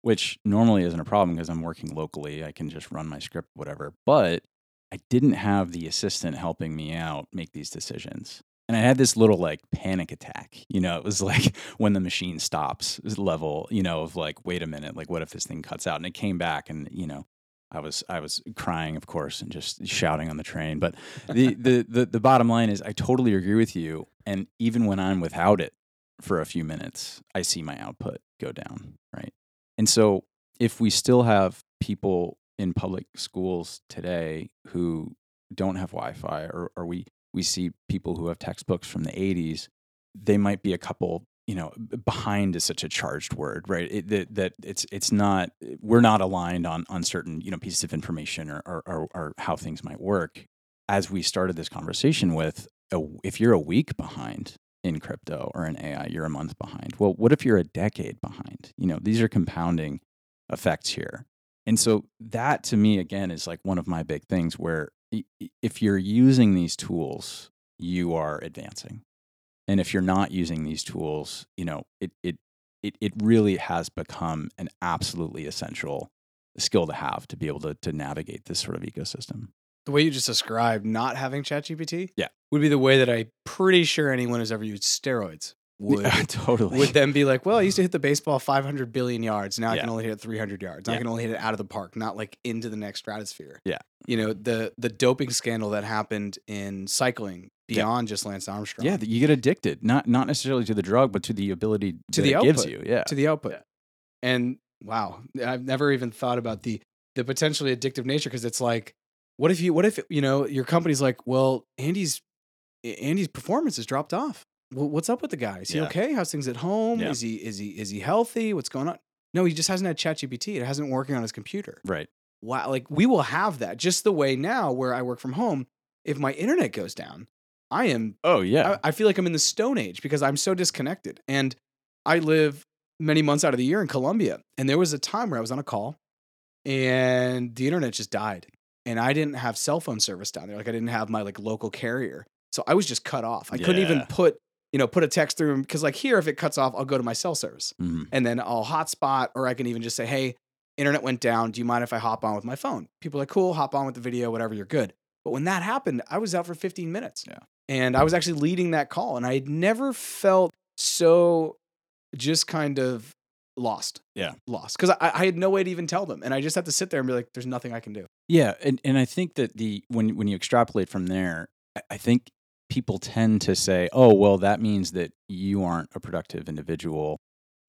which normally isn't a problem because I'm working locally. I can just run my script, whatever. But I didn't have the assistant helping me out make these decisions. and I had this little like panic attack. You know, it was <laughs> like when the machine stops level, you know, of like, wait a minute, like what if this thing cuts out? And it came back and, you know, I was I was crying, of course, and just shouting on the train. But the, the the the bottom line is I totally agree with you. And even when I'm without it for a few minutes, I see my output go down. Right. And so if we still have people in public schools today who don't have Wi-Fi, or, or we we see people who have textbooks from the 80s, they might be a couple you know behind is such a charged word right it, that, that it's it's not we're not aligned on on certain you know pieces of information or or, or, or how things might work as we started this conversation with a, if you're a week behind in crypto or in ai you're a month behind well what if you're a decade behind you know these are compounding effects here and so that to me again is like one of my big things where if you're using these tools, you are advancing. And if you're not using these tools, you know, it it it, it really has become an absolutely essential skill to have to be able to, to navigate this sort of ecosystem. The way you just described not having ChatGPT yeah. would be the way that I'm pretty sure anyone who's ever used steroids <laughs> would yeah, totally would then be like, well, I used to hit the <laughs> baseball 500 billion yards. Now Yeah. I can only hit it 300 yards. Yeah. I can only hit it out of the park, not like into the next stratosphere. Yeah. You know the the doping scandal that happened in cycling beyond just Lance Armstrong. yeah, you get addicted, not not necessarily to the drug, but to the ability To that the it gives output, you. Yeah, to the output. And wow, I've never even thought about the the potentially addictive nature because it's like, what if you, what if you know your company's like, well, Andy's Andy's performance has dropped off. Well, what's up with the guy? Is he Yeah. okay? How's things at home? Yeah. Is he is he is he healthy? What's going on? No, he just hasn't had ChatGPT. It hasn't working on his computer. right. Wow, like we will have that just the way now where I work from home. If my internet goes down, I am Oh yeah, I, I feel like I'm in the Stone Age because I'm so disconnected. And I live many months out of the year in Colombia. And there was a time where I was on a call and the internet just died. And I didn't have cell phone service down there. Like I didn't have my like local carrier. So I was just cut off. I couldn't even put, you know, put a text through because like here, if it cuts off, I'll go to my cell service Mhm. and then I'll hotspot, or I can even just say, hey, internet went down. Do you mind if I hop on with my phone? People are like, cool, hop on with the video, whatever, you're good. But when that happened, I was out for 15 minutes. Yeah. And I was actually leading that call, and I had never felt so just kind of lost. Yeah. Lost. Because I, I had no way to even tell them. And I just had to sit there and be like, there's nothing I can do. Yeah, and and I think that the when when you extrapolate from there, I- I think people tend to say, "Oh, well, that means that you aren't a productive individual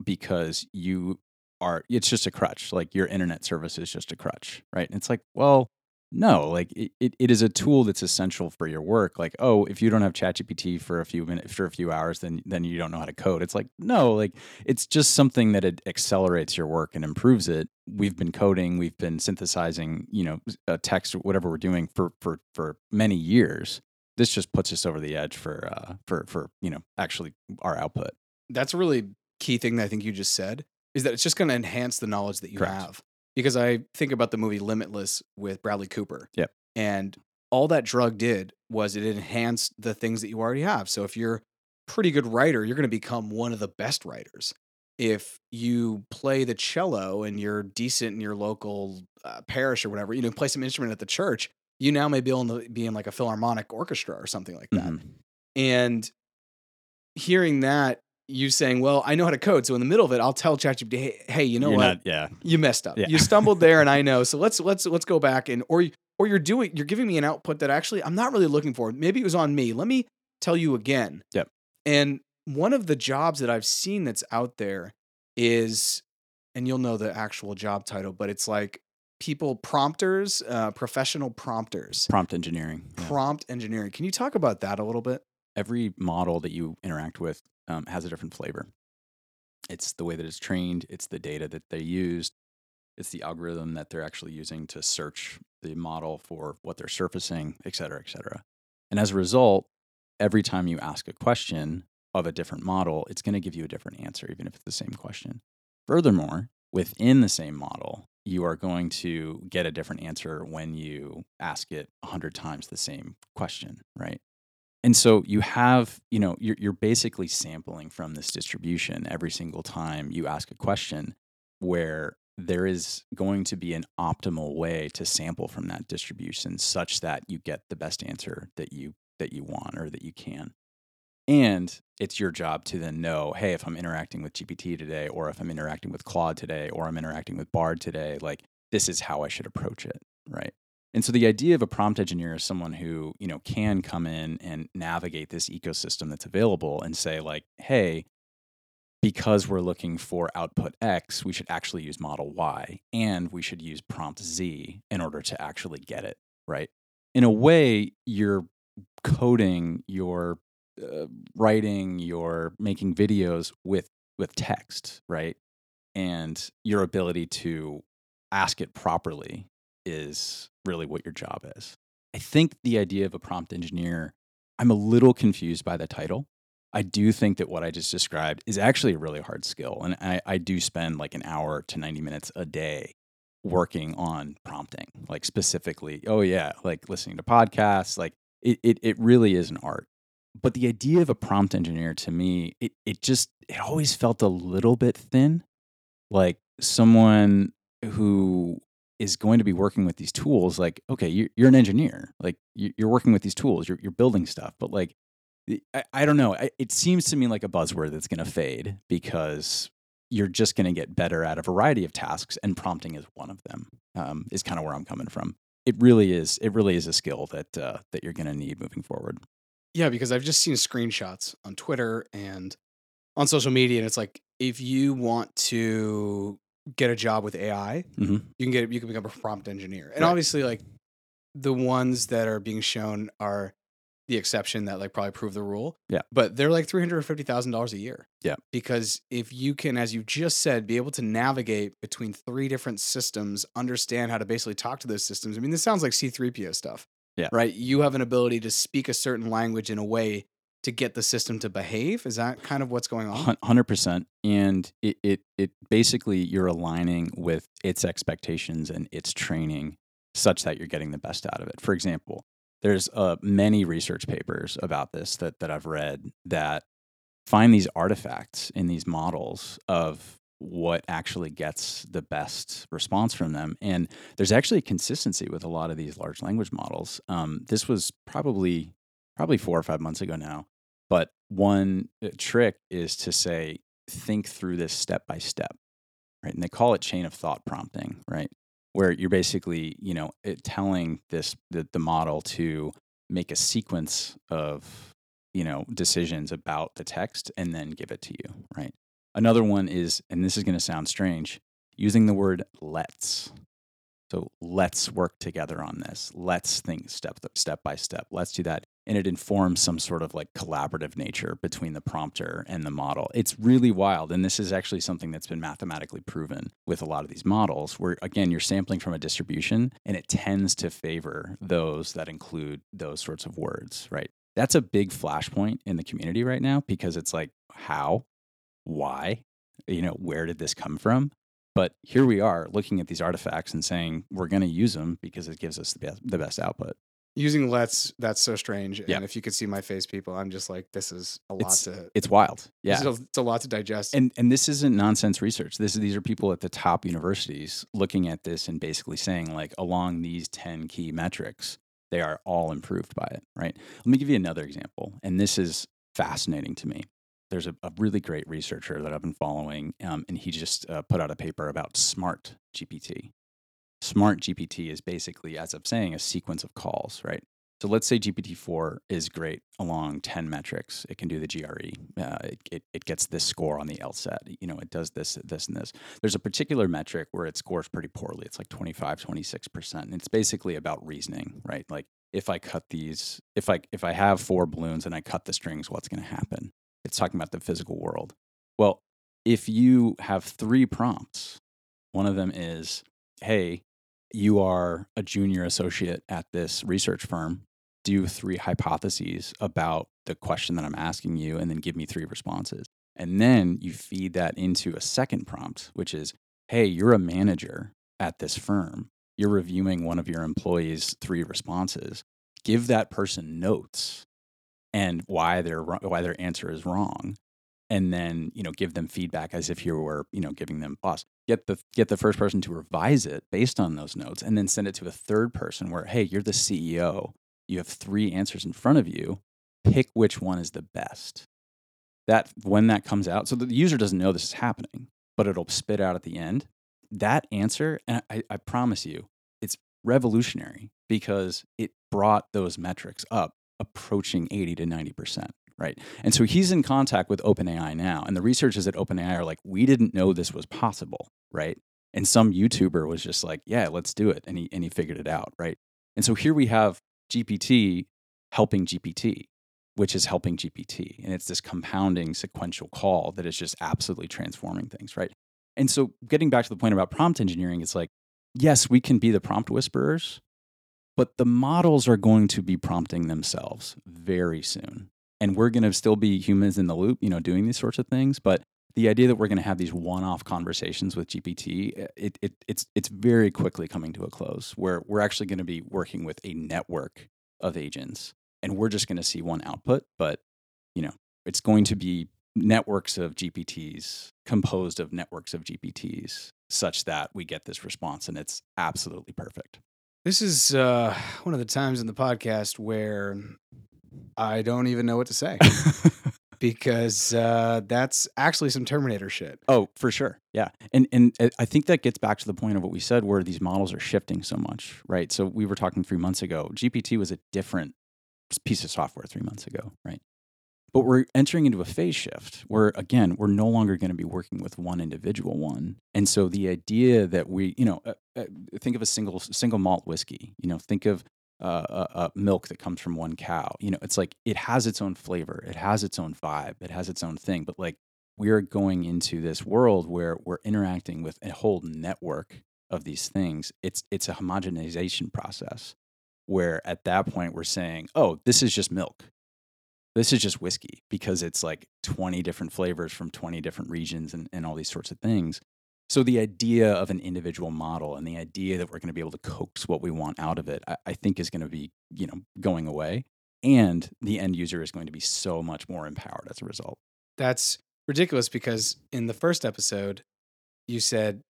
because you are. It's just a crutch. Like your internet service is just a crutch, right?" And it's like, well, no, like it, it, it is a tool that's essential for your work. Like, oh, if you don't have ChatGPT for a few minutes for a few hours, then then you don't know how to code. It's like, no, like it's just something that it accelerates your work and improves it. We've been coding, we've been synthesizing, you know, a text whatever we're doing for for for many years. This just puts us over the edge for uh for for you know actually our output. That's a really key thing that I think you just said is that it's just going to enhance the knowledge that you Correct. have. Because I think about the movie Limitless with Bradley Cooper. Yep. And all that drug did was it enhanced the things that you already have. So if you're a pretty good writer, you're going to become one of the best writers. If you play the cello and you're decent in your local uh, parish or whatever, you know, play some instrument at the church, you now may be able to be in like a philharmonic orchestra or something like that. Mhm. And hearing that, you saying, "Well, I know how to code," so in the middle of it, I'll tell ChatGPT, "Hey, hey you know You're what? not- yeah, you messed up. Yeah. You stumbled there, and I <laughs> know. So let's let's let's go back and or or you're doing you're giving me an output that actually I'm not really looking for. Maybe it was on me. Let me tell you again. Yep. And one of the jobs that I've seen that's out there is, and you'll know the actual job title, but it's like people prompters, uh, professional prompters, prompt engineering. Yeah. prompt engineering. Can you talk about that a little bit? every model that you interact with um, has a different flavor. It's the way that it's trained, it's the data that they used, it's the algorithm that they're actually using to search the model for what they're surfacing, et cetera, et cetera. And as a result, every time you ask a question of a different model, it's going to give you a different answer, even if it's the same question. Furthermore, within the same model, you are going to get a different answer when you ask it 100 times the same question, right? And so you have, you know, you're, you're basically sampling from this distribution every single time you ask a question where there is going to be an optimal way to sample from that distribution such that you get the best answer that you that you want or that you can. And it's your job to then know, hey, if I'm interacting with GPT today, or if I'm interacting with Claude today, or I'm interacting with Bard today, like this is how I should approach it, right? And so the idea of a prompt engineer is someone who, you know, can come in and navigate this ecosystem that's available and say like, hey, because we're looking for output X, we should actually use model Y and we should use prompt Z in order to actually get it, right? In a way, you're coding, you're uh, writing, you're making videos with with text, right? And your ability to ask it properly is really what your job is. I think the idea of a prompt engineer, I'm a little confused by the title I do think that what I just described is actually a really hard skill. And I, I do spend like an hour to 90 minutes a day working on prompting, like specifically, oh, yeah, like listening to podcasts. Like it, it, it really is an art. But the idea of a prompt engineer to me, it, it just, it always felt a little bit thin. Like someone who is going to be working with these tools, like, okay, you're, you're an engineer, like you're working with these tools, you're, you're building stuff, but like I, I don't know. I, it seems to me like a buzzword that's going to fade because you're just going to get better at a variety of tasks, and prompting is one of them. Um, is kind of where I'm coming from. It really is. It really is a skill that uh, that you're going to need moving forward. Yeah, because I've just seen screenshots on Twitter and on social media, and it's like if you want to get a job with AI, mm-hmm. you can get you can become a prompt engineer, and right. obviously, like the ones that are being shown are the exception that like probably prove the rule. Yeah. But they're like three hundred fifty thousand dollars a year. Yeah. Because if you can, as you just said, be able to navigate between three different systems, understand how to basically talk to those systems. I mean, this sounds like C three PO stuff. Yeah. Right. You have an ability to speak a certain language in a way to get the system to behave. Is that kind of what's going on? Hundred percent. And it, it it basically you're aligning with its expectations and its training such that you're getting the best out of it. For example, there's uh, many research papers about this that that I've read that find these artifacts in these models of what actually gets the best response from them. And there's actually consistency with a lot of these large language models. Um, this was probably probably four or five months ago now. But one uh, trick is to say, think through this step by step, right? And they call it chain of thought prompting, right? where you're basically, you know, telling this the, the model to make a sequence of, you know, decisions about the text and then give it to you, right? Another one is, and this is going to sound strange, using the word let's. So let's work together on this. Let's think step step by step. Let's do that and it informs some sort of like collaborative nature between the prompter and the model. It's really wild. And this is actually something that's been mathematically proven with a lot of these models, where again, you're sampling from a distribution and it tends to favor those that include those sorts of words, right? That's a big flashpoint in the community right now because it's like, how? Why? You know, where did this come from? But here we are looking at these artifacts and saying we're going to use them because it gives us the best, the best output using let's that's so strange yeah. and if you could see my face people i'm just like this is a lot it's, to it's wild. yeah. it's a, it's a, lot to digest. And and this isn't nonsense research. This these are people at the top universities looking at this and basically saying like along these 10 key metrics they are all improved by it right? Let me give you another example and this is fascinating to me. There's a, a really great researcher that i've been following um, and he just uh, put out a paper about smart gpt Smart GPT is basically, as I'm saying, a sequence of calls, right? So let's say GPT-4 is great along 10 metrics. It can do the GRE. Uh, it, it, it, gets this score on the LSAT. You know, it does this, this, and this. There's a particular metric where it scores pretty poorly. It's like 25, 26%. And it's basically about reasoning, right? Like if I cut these, if I, if I have four balloons and I cut the strings, what's going to happen? It's talking about the physical world. Well, if you have three prompts, one of them is, hey, you are a junior associate at this research firm, do three hypotheses about the question that I'm asking you, and then give me three responses. And then you feed that into a second prompt, which is, hey, you're a manager at this firm. You're reviewing one of your employees' three responses. Give that person notes and why their why their answer is wrong and then you know give them feedback as if you were you know giving them boss get the get the first person to revise it based on those notes and then send it to a third person where hey you're the ceo you have three answers in front of you pick which one is the best. That when that comes out, so the user doesn't know this is happening, but it'll spit out at the end. That answer, and I, I promise you, it's revolutionary because it brought those metrics up, approaching 80 to 90%. Right. And so he's in contact with OpenAI now. And the researchers at OpenAI are like, we didn't know this was possible. Right. And some YouTuber was just like, yeah, let's do it. And he, and he figured it out. Right. And so here we have GPT helping GPT, which is helping GPT. And it's this compounding sequential call that is just absolutely transforming things. Right. And so getting back to the point about prompt engineering, it's like, yes, we can be the prompt whisperers, but the models are going to be prompting themselves very soon. And we're going to still be humans in the loop, you know, doing these sorts of things. But the idea that we're going to have these one-off conversations with GPT, it, it, it's it's very quickly coming to a close. Where we're actually going to be working with a network of agents, and we're just going to see one output. But you know, it's going to be networks of GPTs composed of networks of GPTs, such that we get this response, and it's absolutely perfect. This is uh, one of the times in the podcast where I don't even know what to say <laughs> because uh, that's actually some Terminator shit. Oh, for sure. Yeah. And and uh, I think that gets back to the point of what we said where these models are shifting so much, right? So we were talking 3 months ago. GPT was a different piece of software 3 months ago, right? But we're entering into a phase shift where again, we're no longer going to be working with one individual one. And so the idea that we, you know, uh, uh, think of a single single malt whiskey, you know, think of uh, uh, uh, milk that comes from one cow. You know, it's like it has its own flavor, it has its own vibe, it has its own thing. But like we're going into this world where we're interacting with a whole network of these things. It's it's a homogenization process where at that point we're saying, oh, this is just milk. This is just whiskey because it's like 20 different flavors from 20 different regions and, and all these sorts of things. So the idea of an individual model and the idea that we're going to be able to coax what we want out of it, I, I think is going to be, you know, going away. And the end user is going to be so much more empowered as a result. That's ridiculous because in the first episode, you said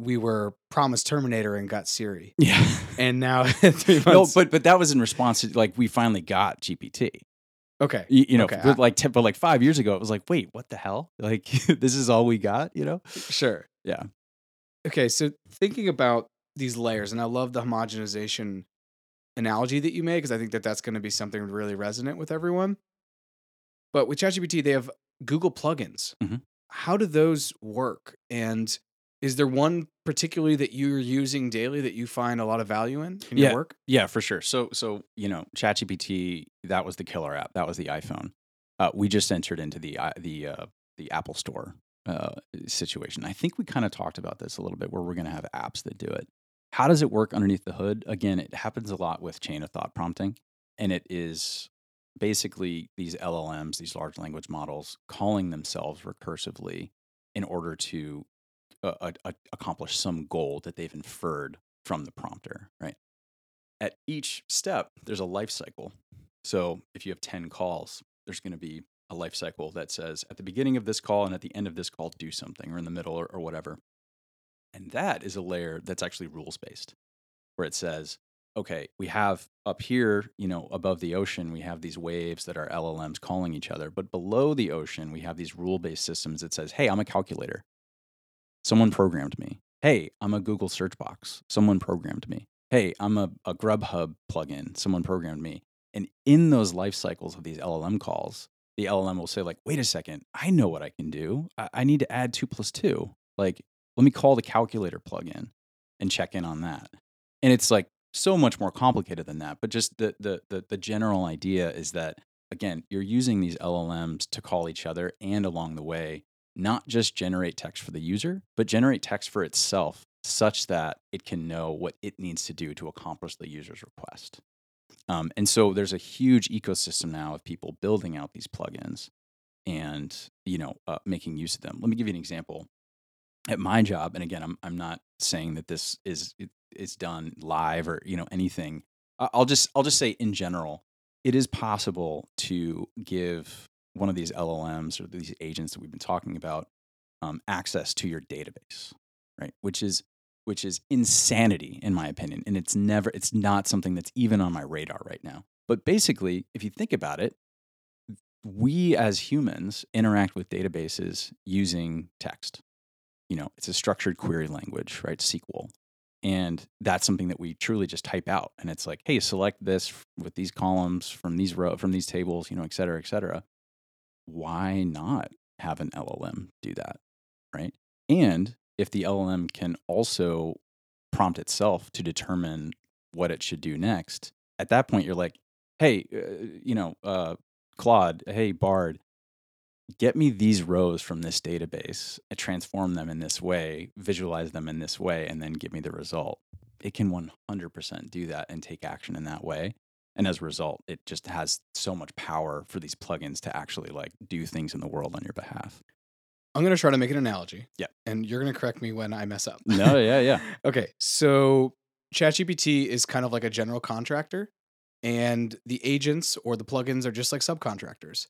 we were promised Terminator and got Siri. <laughs> Yeah. And now <laughs> three months. No, but but that was in response to like we finally got GPT. okay. You, you know, Okay, but like t- but like five years ago, it was like, wait, what the hell? Like <laughs> this is all we got, you know? Sure. Yeah. Okay. So thinking about these layers, and I love the homogenization analogy that you made because I think that that's going to be something really resonant with everyone. But with ChatGPT, they have Google plugins. Mhm. How do those work? And is there one particularly that you're using daily that you find a lot of value in in Yeah. your work? Yeah, for sure. So, so you know, ChatGPT that was the killer app. That was the iPhone. Uh, we just entered into the i- the uh, the Apple Store uh, situation. I think we kind of talked about this a little bit, where we're going to have apps that do it. How does it work underneath the hood? Again, it happens a lot with chain of thought prompting, and it is basically these LLMs, these large language models, calling themselves recursively in order to uh, uh, uh, accomplish some goal that they've inferred from the prompter, right? At each step, there's a life cycle. So if you have 10 calls, there's going to be a life cycle that says at the beginning of this call and at the end of this call, do something, or in the middle, or, or whatever. And that is a layer that's actually rules based, where it says, okay, we have up here, you know, above the ocean, we have these waves that are LLMs calling each other. But below the ocean, we have these rule based systems that says, hey, I'm a calculator. Someone programmed me. Hey, I'm a Google search box. Someone programmed me. Hey, I'm a, a Grubhub plugin. Someone programmed me. And in those life cycles of these LLM calls, the LLM will say, like, wait a second, I know what I can do. I, I need to add two plus two. Like, let me call the calculator plugin and check in on that. And it's like so much more complicated than that. But just the the the, the general idea is that again, you're using these LLMs to call each other and along the way, not just generate text for the user, but generate text for itself such that it can know what it needs to do to accomplish the user's request. Um, and so there's a huge ecosystem now of people building out these plugins and you know uh, making use of them. Let me give you an example. At my job, and again, I'm I'm not saying that this is is done live or you know anything. I'll just I'll just say in general, it is possible to give one of these LLMs or these agents that we've been talking about um, access to your database, right? Which is which is insanity in my opinion, and it's never it's not something that's even on my radar right now. But basically, if you think about it, we as humans interact with databases using text. You know, it's a structured query language, right? SQL. And that's something that we truly just type out. And it's like, hey, select this with these columns from these row from these tables, you know, et cetera, et cetera. Why not have an LLM do that? Right. And if the LLM can also prompt itself to determine what it should do next, at that point you're like, hey, uh, you know, uh, Claude, hey, Bard, get me these rows from this database, and transform them in this way, visualize them in this way, and then give me the result. It can 100% do that and take action in that way. And as a result, it just has so much power for these plugins to actually like do things in the world on your behalf. I'm going to try to make an analogy. Yeah. And you're going to correct me when I mess up. No, yeah, yeah. <laughs> okay. So ChatGPT is kind of like a general contractor, and the agents or the plugins are just like subcontractors.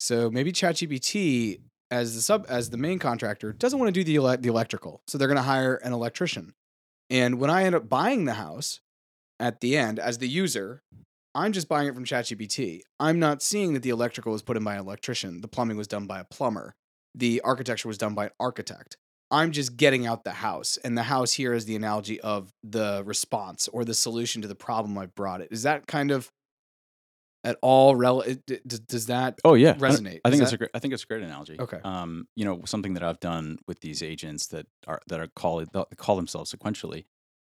So maybe ChatGPT as the sub as the main contractor doesn't want to do the ele- the electrical, so they're going to hire an electrician. And when I end up buying the house, at the end as the user, I'm just buying it from ChatGPT. I'm not seeing that the electrical was put in by an electrician, the plumbing was done by a plumber, the architecture was done by an architect. I'm just getting out the house, and the house here is the analogy of the response or the solution to the problem I brought it. Is that kind of at all relevant? Does, does that Oh yeah, resonate? I, Is think it's that- a great. I think it's a great analogy. Okay. Um, you know, something that I've done with these agents that are that are call call themselves sequentially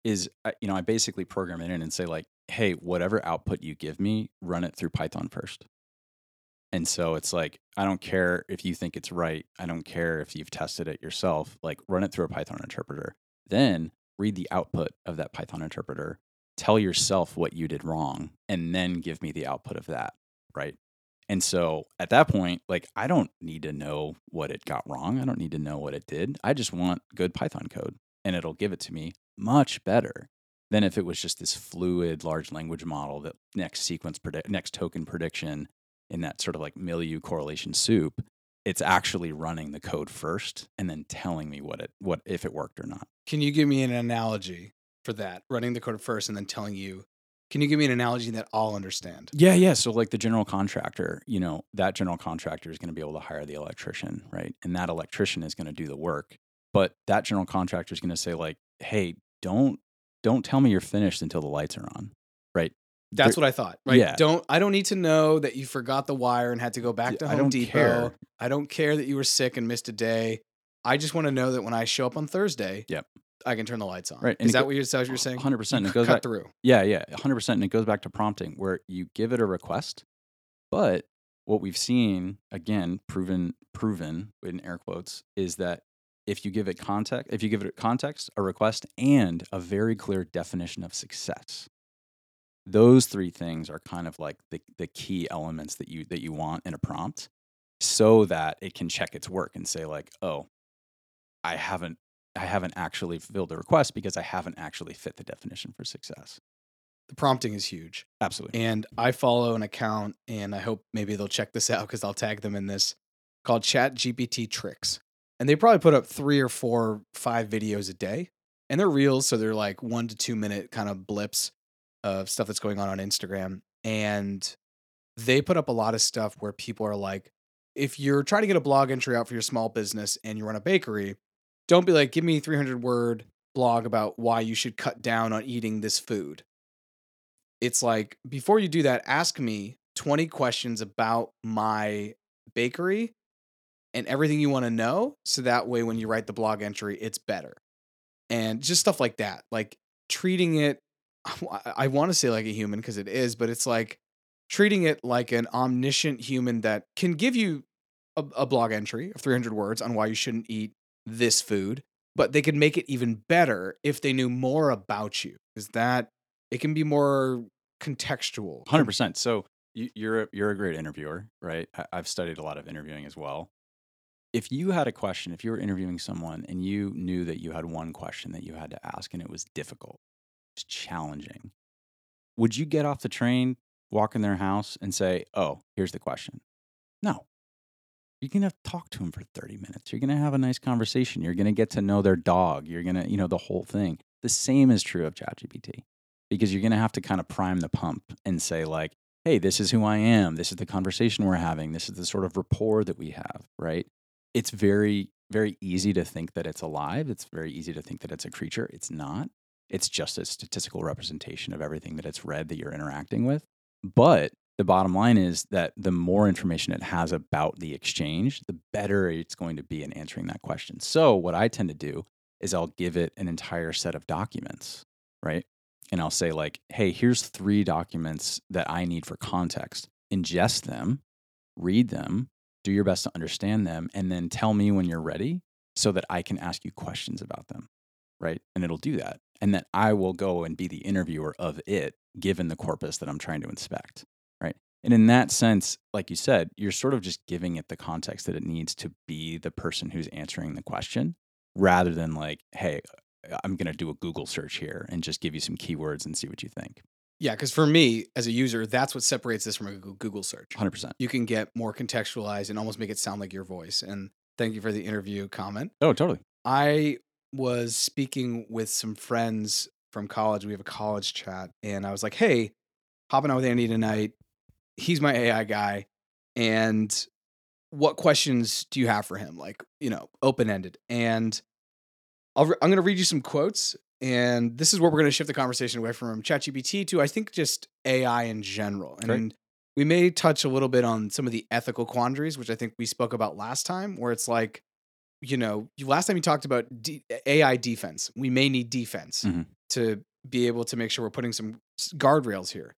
is, I- you know, I basically program it in and say like, hey, whatever output you give me, run it through Python first. And so it's like, I don't care if you think it's right. I don't care if you've tested it yourself. Like, run it through a Python interpreter. Then read the output of that Python interpreter. Tell yourself what you did wrong, and then give me the output of that. Right. And so at that point, like, I don't need to know what it got wrong. I don't need to know what it did. I just want good Python code, and it'll give it to me much better than if it was just this fluid large language model that next sequence predict next token prediction in that sort of like milieu correlation soup it's actually running the code first and then telling me what it what if it worked or not Can you give me an analogy for that? Running the code first and then telling you. Can you give me an analogy that I'll understand? yeah yeah so like the general contractor you know that general contractor is going to be able to hire the electrician right and that electrician is going to do the work but that general contractor is going to say like hey don't don't tell me you're finished until the lights are on That's what I thought. Right? Yeah. Don't I don't need to know that you forgot the wire and had to go back to I Home don't Depot. care. I don't care that you were sick and missed a day. I just want to know that when I show up on Thursday, Yep. I can turn the lights on. Right, and Is that go- what you're, you're saying? 100% You and it goes cut back through. Yeah, yeah, 100%. And it goes back to prompting where you give it a request, but what we've seen, again, proven, proven in air quotes, is that if you give it context, if you give it context, a request, and a very clear definition of success, those three things are kind of like the, the key elements that you that you want in a prompt so that it can check its work and say like oh i haven't i haven't actually fulfilled the request because i haven't actually fit the definition for success The prompting is huge. absolutely And I follow an account, and I hope maybe they'll check this <laughs> out because I'll tag them in this called Chat GPT Tricks. And they probably put up three or four, five videos a day. And they're reels, so they're like one to two minute kind of blips of stuff that's going on on Instagram. And they put up a lot of stuff where people are like, if you're trying to get a blog entry out for your small business and you run a bakery, don't be like, give me 300 word blog about why you should cut down on eating this food it's like before you do that ask me 20 questions about my bakery and everything you want to know so that way when you write the blog entry it's better and just stuff like that like treating it i want to say like a human because it is but it's like treating it like an omniscient human that can give you a, a blog entry of 300 words on why you shouldn't eat this food but they could make it even better if they knew more about you is that it can be more contextual. Hundred percent. So you, you're a, you're a great interviewer, right? I've studied a lot of interviewing as well. If you had a question, if you were interviewing someone and you knew that you had one question that you had to ask and it was difficult, it's challenging, would you get off the train, walk in their house, and say, "Oh, here's the question"? No. You're gonna talk to them for 30 minutes. You're gonna have a nice conversation. You're gonna get to know their dog. You're gonna, you know, the whole thing. The same is true of ChatGPT because you're going to have to kind of prime the pump and say like hey, this is who I am. This is the conversation we're having. This is the sort of rapport that we have, right? It's very, very easy to think that it's alive. It's very easy to think that it's a creature. It's not. It's just a statistical representation of everything that it's read that you're interacting with. But the bottom line is that the more information it has about the exchange, the better it's going to be in answering that question. So, what I tend to do is I'll give it an entire set of documents, right? And I'll say, like, hey, here's three documents that I need for context. Ingest them, read them, do your best to understand them, and then tell me when you're ready so that I can ask you questions about them, right? And it'll do that. And that I will go and be the interviewer of it, given the corpus that I'm trying to inspect, right? And in that sense, like you said, you're sort of just giving it the context that it needs to be the person who's answering the question rather than like, hey, uh, I'm going to do a Google search here and just give you some keywords and see what you think. Yeah, because for me as a user, that's what separates this from a Google search. 100%. You can get more contextualized and almost make it sound like your voice. And thank you for the interview comment. Oh, totally. I was speaking with some friends from college. We have a college chat, and I was like, hey, hopping out with Andy tonight. He's my AI guy. And what questions do you have for him? Like, you know, open ended. And I'll re- I'm going to read you some quotes, and this is where we're going to shift the conversation away from ChatGPT to I think just AI in general. And Great. we may touch a little bit on some of the ethical quandaries, which I think we spoke about last time, where it's like, you know, last time you talked about D- AI defense. We may need defense Mhm. to be able to make sure we're putting some guardrails here.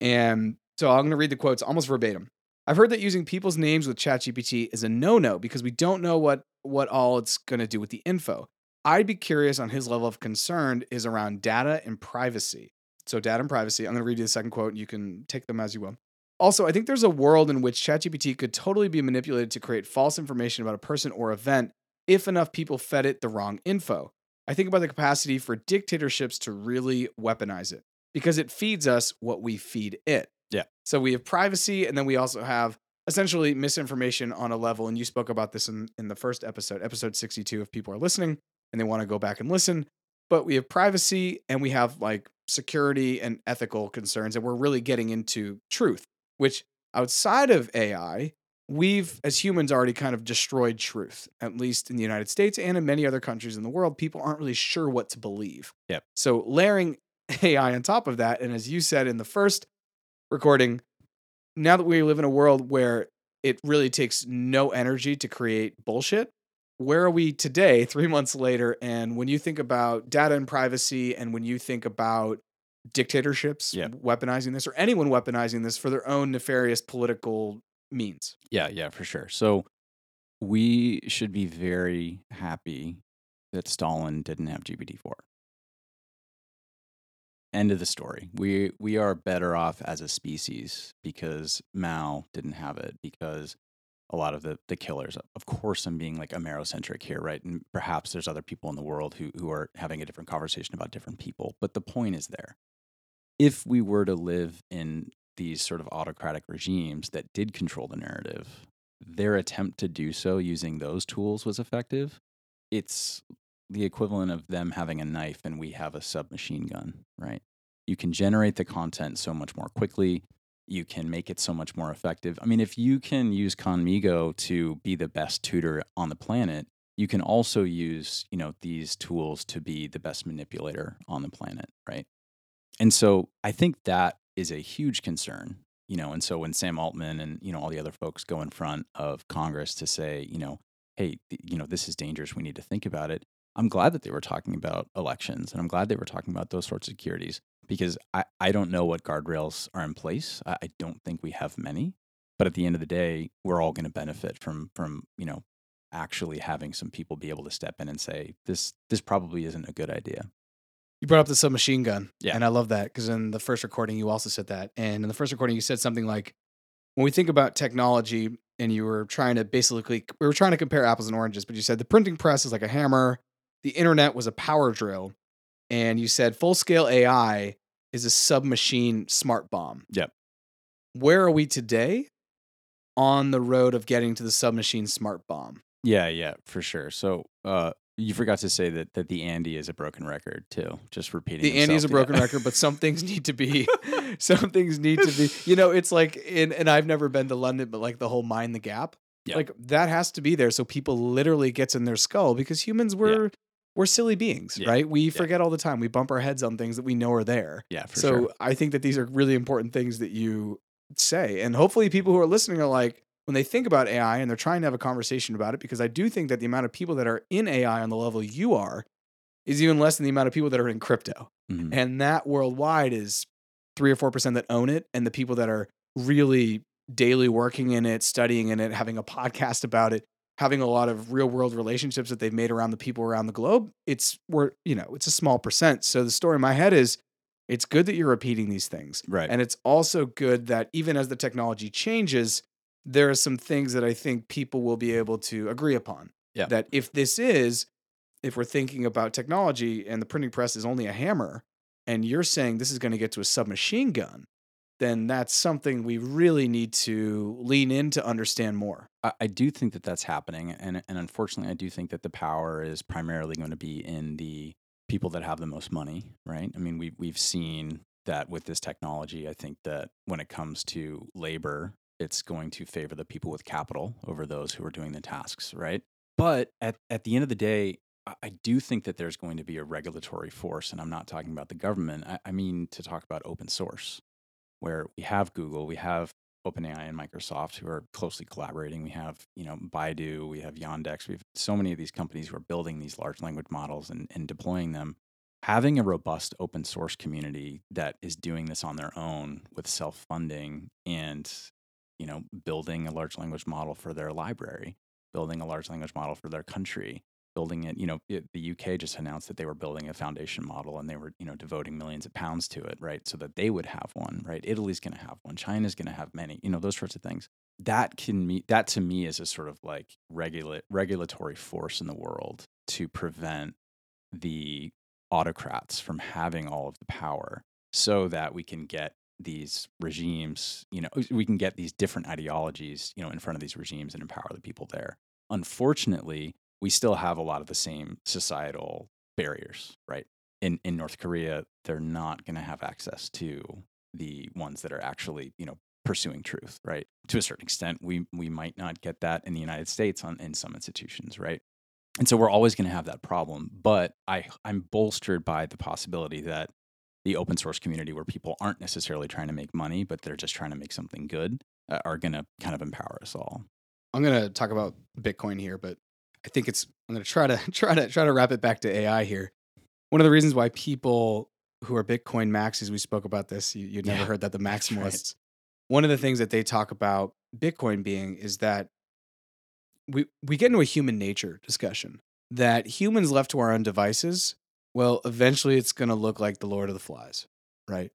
And so I'm going to read the quotes almost verbatim. I've heard that using people's names with ChatGPT is a no-no because we don't know what what all it's going to do with the info. I'd be curious on his level of concern is around data and privacy. So data and privacy. I'm going to read you the second quote. And you can take them as you will. Also, I think there's a world in which ChatGPT could totally be manipulated to create false information about a person or event if enough people fed it the wrong info. I think about the capacity for dictatorships to really weaponize it because it feeds us what we feed it. Yeah. So we have privacy, and then we also have essentially misinformation on a level. And you spoke about this in, in the first episode, episode 62, if people are listening and they want to go back and listen. But we have privacy and we have like security and ethical concerns. And we're really getting into truth, which outside of AI, we've as humans already kind of destroyed truth, at least in the United States and in many other countries in the world. People aren't really sure what to believe. Yep. So layering <laughs> AI on top of that, and as you said in the first recording, now that we live in a world where it really takes no energy to create bullshit, where are we today, <laughs> three months later? And when you think about data and privacy, and when you think about dictatorships Yeah. weaponizing this, or anyone weaponizing this for their own nefarious political means. Yeah, yeah, for sure. So we should be very happy that Stalin didn't have GPT-4. End of the story. We we are better off as a species because Mao didn't have it because a lot of the the killers. Of course, I'm being like Amerocentric here, right? And perhaps there's other people in the world who who are having a different conversation about different people. But the point is there. If we were to live in these sort of autocratic regimes that did control the narrative, their attempt to do so using those tools was effective. It's the equivalent of them having a knife and we have a submachine gun, right? You can generate the content so much more quickly. You can make it so much more effective. I mean, if you can use Khanmigo to be the best tutor on the planet, you can also use, you know, these tools to be the best manipulator on the planet, right? And so I think that is a huge concern, you know. And so when Sam Altman and you know all the other folks go in front of Congress to say, you know, hey, you know, this is dangerous. We need to think about it. I'm glad that they were talking about elections, and I'm glad they were talking about those sorts of securities because I, I don't know what guardrails are in place. I, I don't think we have many, but at the end of the day, we're all going to benefit from from you know actually having some people be able to step in and say this this probably isn't a good idea. You brought up the submachine gun. Yeah. And I love that because in the first recording, you also said that. And in the first recording, you said something like, when we think about technology, and you were trying to basically, we were trying to compare apples and oranges, but you said the printing press is like a hammer, the internet was a power drill. And you said full scale AI is a submachine smart bomb. Yep. Where are we today on the road of getting to the submachine smart bomb? Yeah, yeah, for sure. So, uh, You forgot to say that that the Andy is a broken record too. Just repeating. The Andy is a broken record, but some things need to be, <laughs> some things need to be. You know, it's like in, and I've never been to London, but like the whole mind the gap, Yeah. like that has to be there, so people literally gets in their skull because humans were we're silly beings, Yeah. right? We forget all the time. We bump our heads on things that we know are there. yeah, for so sure. I think that these are really important things that you say, and hopefully people who are listening are like when they think about AI and they're trying to have a conversation about it, because I do think that the amount of people that are in AI on the level you are is even less than the amount of people that are in crypto Mhm. and that worldwide is three or four percent that own it, and the people that are really daily working in it, studying in it, having a podcast about it, having a lot of real world relationships that they've made around the people around the globe. It's we're you know it's a small percent. So the story in my head is, it's good that you're repeating these things, Right. and it's also good that even as the technology changes, there are some things that I think people will be able to agree upon. Yeah. That if this is, if we're thinking about technology and the printing press is only a hammer, and you're saying this is going to get to a submachine gun, then that's something we really need to lean in to understand more. I, I do think that that's happening, and and unfortunately, I do think that the power is primarily going to be in the people that have the most money, right? I mean, we we've seen that with this technology. I think that when it comes to labor, it's going to favor the people with capital over those who are doing the tasks, right? But at at the end of the day, I- do think that there's going to be a regulatory force, and I'm not talking about the government. I, I mean to talk about open source, where we have Google, we have OpenAI and Microsoft who are closely collaborating. We have, you know, Baidu, we have Yandex, we have so many of these companies who are building these large language models and, and deploying them. Having a robust open source community that is doing this on their own with self funding and, you know, building a large language model for their library, building a large language model for their country, building it, you know, it, the UK just announced that they were building a foundation model and they were, you know, devoting millions of pounds to it, right? So that they would have one, right? Italy's going to have one, China's going to have many, you know, those sorts of things. That can me that to me is a sort of like regulate regulatory force in the world to prevent the autocrats from having all of the power so that we can get these regimes, you know, we can get these different ideologies, you know, in front of these regimes and empower the people there. Unfortunately, we still have a lot of the same societal barriers, right? In in North Korea, they're not going to have access to the ones that are actually, you know, pursuing truth, right? To a certain extent, we we might not get that in the United States on in some institutions, right? And so we're always going to have that problem, but I I'm bolstered by the possibility that the open source community where people aren't necessarily trying to make money, but they're just trying to make something good, uh, are going to kind of empower us all. I'm going to talk about Bitcoin here, but I think it's I'm going to try to <laughs> try to try to wrap it back to AI here. One of the reasons why people who are Bitcoin maxis, we spoke about this. You, you'd never Yeah, heard that the <laughs> that's right. maximalists. One of the things that they talk about Bitcoin being is that we we get into a human nature discussion that humans left to our own devices, well, eventually it's going to look like the Lord of the Flies, right?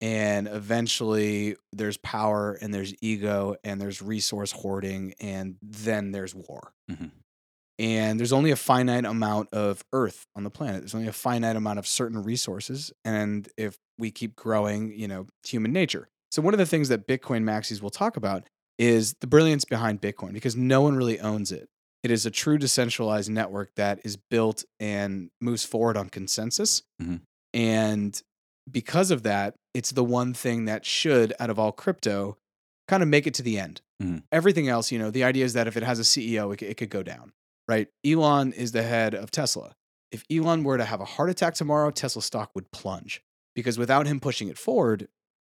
And eventually there's power and there's ego and there's resource hoarding and then there's war. Mhm. And there's only a finite amount of earth on the planet. There's only a finite amount of certain resources. And if we keep growing, you know, human nature. So one of the things that Bitcoin maxis will talk about is the brilliance behind Bitcoin because no one really owns it. It is a true decentralized network that is built and moves forward on consensus. Mhm. And because of that, it's the one thing that should, out of all crypto, kind of make it to the end. Mhm. Everything else, you know, the idea is that if it has a CEO, it, it could go down, right? Elon is the head of Tesla. If Elon were to have a heart attack tomorrow, Tesla stock would plunge because without him pushing it forward,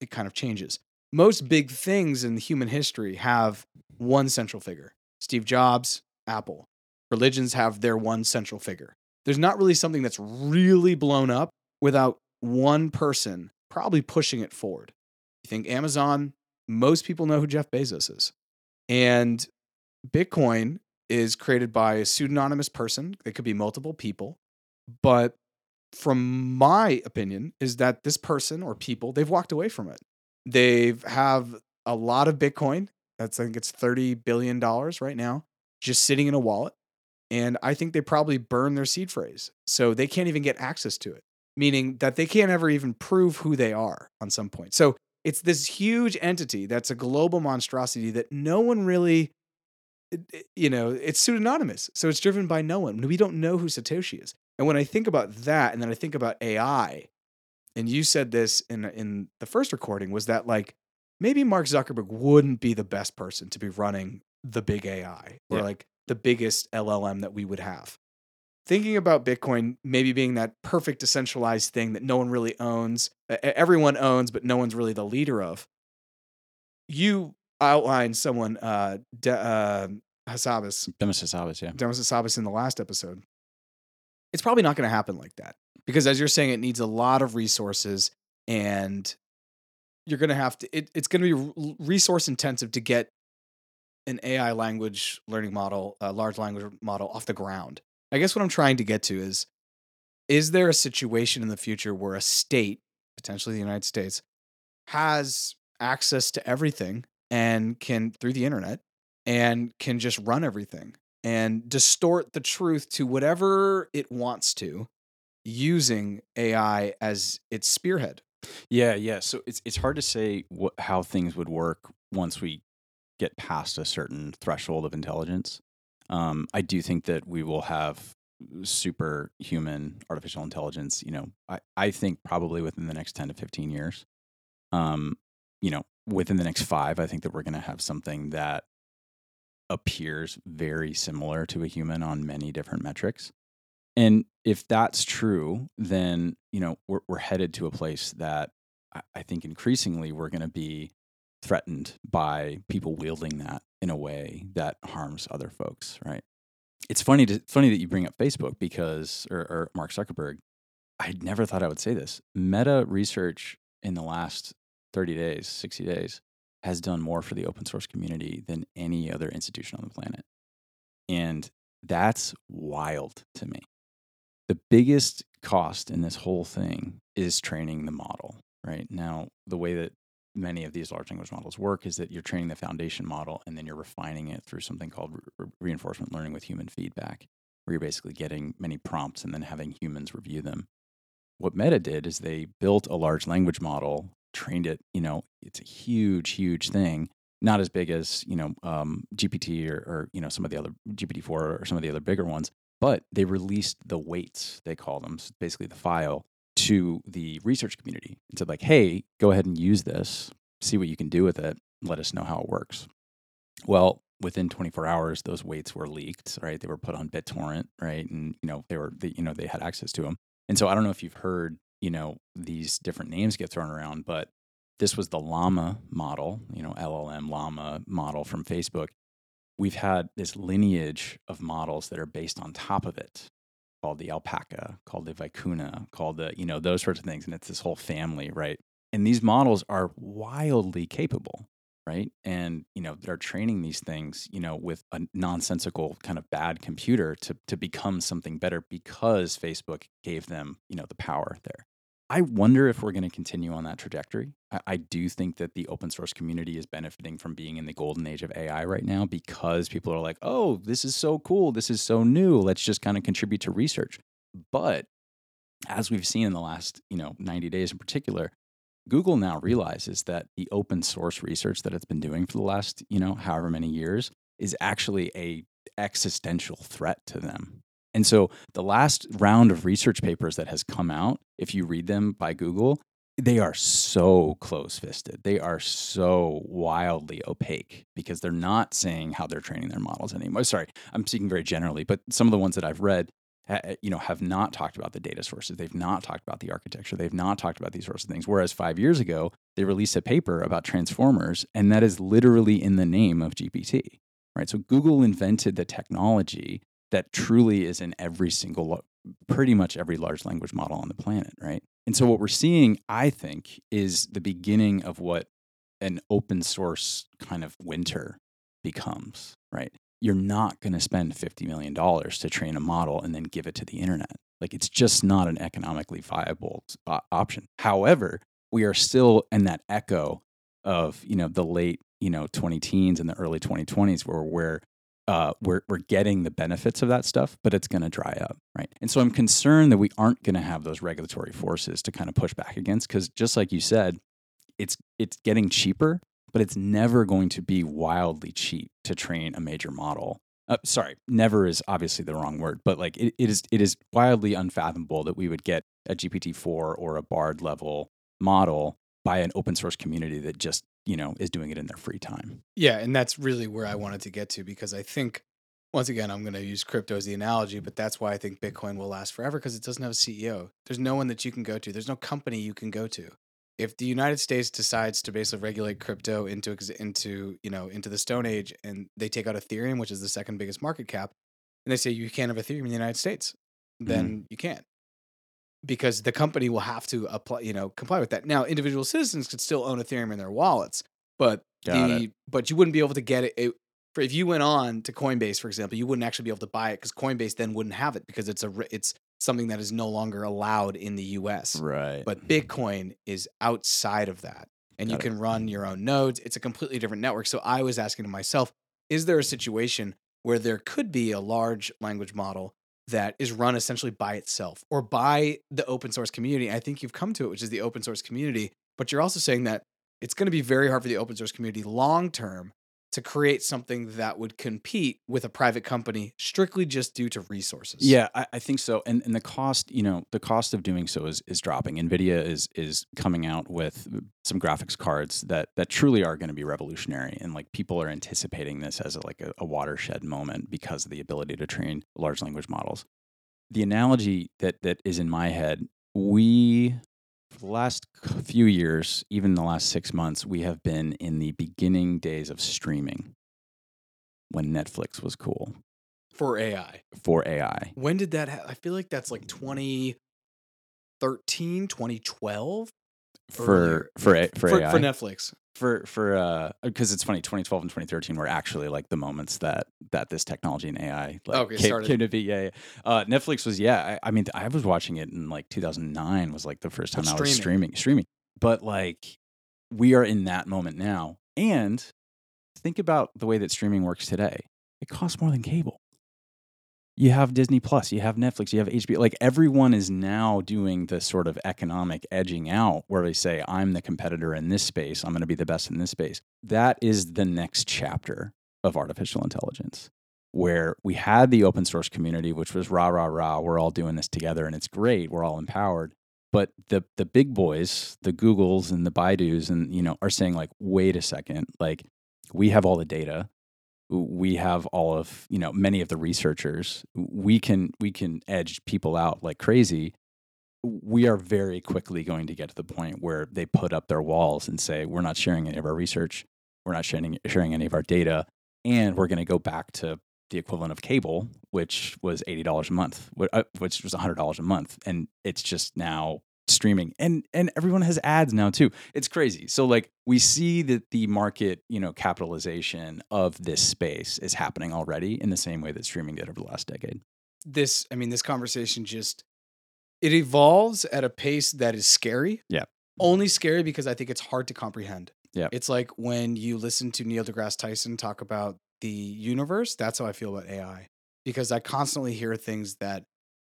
it kind of changes. Most big things in human history have one central figure Steve Jobs, Apple. Religions have their one central figure. There's not really something that's really blown up without one person probably pushing it forward. You think Amazon, most people know who Jeff Bezos is. And Bitcoin is created by a pseudonymous person. It could be multiple people. But from my opinion, is that this person or people, they've walked away from it. They've have a lot of Bitcoin. That's I think it's $30 billion right now, just sitting in a wallet. And I think they probably burn their seed phrase. So they can't even get access to it, meaning that they can't ever even prove who they are on some point. So it's this huge entity that's a global monstrosity that no one really eh, eh, you know, it's pseudonymous. So it's driven by no one. We don't know who Satoshi is. And when I think about that, and then I think about AI, and you said this in in the first recording, was that like maybe Mark Zuckerberg wouldn't be the best person to be running the big AI or Yeah. like the biggest LLM that we would have. Thinking about Bitcoin maybe being that perfect decentralized thing that no one really owns, everyone owns, but no one's really the leader of. You outlined someone, uh, De- uh, Hassabis, Demis Hassabis, yeah. Demis Hassabis in the last episode. It's probably not going to happen like that because, as you're saying, it needs a lot of resources, and you're going to have to. It, it's going to be resource intensive to get an AI language learning model, a large language model, off the ground. I guess what I'm trying to get to is: is there a situation in the future where a state, potentially the United States, has access to everything and can through the internet and can just run everything and distort the truth to whatever it wants to using AI as its spearhead. Yeah, yeah. So it's it's hard to say what how things would work once we get past a certain threshold of intelligence. Um, I do think that we will have superhuman artificial intelligence. You know, I, I think probably within the next ten to fifteen years. Um, you know, within the next five, I think that we're going to have something that appears very similar to a human on many different metrics. And if that's true, then you know we're we're headed to a place that I, I think increasingly we're going to be threatened by people wielding that in a way that harms other folks. Right? It's funny to funny that you bring up Facebook because or, or Mark Zuckerberg. I never thought I would say this. Meta research in the last thirty days, sixty days, has done more for the open source community than any other institution on the planet, and that's wild to me the biggest cost in this whole thing is training the model right now the way that many of these large language models work is that you're training the foundation model and then you're refining it through something called re- reinforcement learning with human feedback where you're basically getting many prompts and then having humans review them. What meta did is they built a large language model trained it you know it's a huge huge thing not as big as you know um, gpt or, or you know some of the other gpt-4 or some of the other bigger ones but they released the weights they call them so basically the file to the research community and said like hey go ahead and use this. See what you can do with it. Let us know how it works. Well within 24 hours those weights were leaked right? They were put on bittorrent right? And you know they were they, you know they had access to them and so i don't know if you've heard you know these different names get thrown around but this was the llama model you know llm llama model from facebook. We've had this lineage of models that are based on top of it called the alpaca called the vicuna called the you know those sorts of things and it's this whole family right? And these models are wildly capable right? And you know they're training these things you know with a nonsensical kind of bad computer to to become something better because facebook gave them you know the power there. I wonder if we're going to continue on that trajectory. I, do think that the open source community is benefiting from being in the golden age of AI right now because people are like, oh, this is so cool. This is so new. Let's just kind of contribute to research. But as we've seen in the last, you know, 90 days in particular, Google now realizes that the open source research that it's been doing for the last, you know, however many years is actually a existential threat to them. And so the last round of research papers that has come out, if you read them by Google, they are so close fisted. They are so wildly opaque because they're not saying how they're training their models anymore. Sorry, I'm speaking very generally, but some of the ones that I've read, eh, eh, you know, have not talked about the data sources. They've not talked about the architecture. They've not talked about these sorts of things. Whereas five years ago, they released a paper about transformers, and that is literally in the name of GPT. Right. So Google invented the technology that truly is in every single, pretty much every large language model on the planet, right? And so what we're seeing, I think, is the beginning of what an open source kind of winter becomes, right? You're not going to spend $50 million to train a model and then give it to the internet. Like it's just not an economically viable option. However, we are still in that echo of, you know, the late, you know, 20 teens and the early 2020s where, where uh, we're, we're getting the benefits of that stuff, but it's going to dry up, right? And so I'm concerned that we aren't going to have those regulatory forces to kind of push back against, because just like you said, it's it's getting cheaper but it's never going to be wildly cheap to train a major model. Uh, sorry, never is obviously the wrong word, but like it, it is it is wildly unfathomable that we would get a GPT-4 or a Bard level model by an open source community that just, you know, is doing it in their free time. Yeah, and that's really where I wanted to get to because I think once again I'm going to use crypto as the analogy, but that's why I think mm-hmm. Bitcoin will last forever because it doesn't have a CEO. There's no one that you can go to. There's no company you can go to. If the United States decides to basically regulate crypto into into you know into the Stone Age and they take out Ethereum, which is the second biggest market cap, and they say you can't have Ethereum in the United States, mm-hmm. then you can't because the company will have to apply, you know, comply with that. Now, individual citizens could still own Ethereum in their wallets, but Got the but you wouldn't be able to get it, it for if you went on to Coinbase, for example, you wouldn't actually be able to buy it because Coinbase then wouldn't have it because it's a it's something that is no longer allowed in the U.S. Right. But hmm. Bitcoin is outside of that, and you it. can run hmm. your own nodes. It's a completely different network. So I was asking to myself, is there a situation where there could be a large language model that is run essentially by itself or by the open source community? I think you've come to it, which is the open source community. But you're also saying that it's going to be very hard for the open source community long term to create something that would compete with a private company strictly just due to resources. Yeah, I, I think so. And and the cost, you know, the cost of doing so is is dropping. Nvidia is is coming out with some graphics cards that that truly are going to be revolutionary, and like people are anticipating this as a, like a, a watershed moment because of the ability to train large language models. The analogy that that is in my head, we for the last few years, even the last six months, we have been in the beginning days of streaming when Netflix was cool For AI. for AI. When did that ha- I feel like that's like 2013, 2012 for for a, for, for, AI for Netflix. for for uh because it's funny 2012 and 2013 were actually like the moments that that this technology and AI like Okay, came, came to be. Yeah, yeah. Uh, Netflix was yeah I, I mean I was watching it in like 2009 was like the first time But I was streaming streaming. But like we are in that moment now. And think about the way that streaming works today. It costs more than cable you have Disney Plus, you have Netflix, you have HBO. Like everyone is now doing the sort of economic edging out where they say, I'm the competitor in this space, I'm going to be the best in this space. That is the next chapter of artificial intelligence, where we had the open source community, which was rah, rah, rah, we're all doing this together and it's great, we're all empowered. But the, the big boys, the Googles and the Baidus, and you know, are saying like, wait a second, like we have all the data, we have all of you know many of the researchers we can we can edge people out like crazy. We are very quickly going to get to the point where they put up their walls and say we're not sharing any of our research. We're not sharing sharing any of our data. And we're going to go back to the equivalent of cable which was $80 a month uh, which was $100 a month. And it's just now streaming and and everyone has ads now too it's crazy so like we see that the market you know capitalization of this space is happening already in the same way that streaming did over the last decade This I mean this conversation just it evolves at a pace that is scary. Yeah. Only scary because I think it's hard to comprehend. Yeah. It's like when you listen to Neil deGrasse Tyson talk about the universe, that's how I feel about AI. Because I constantly hear things that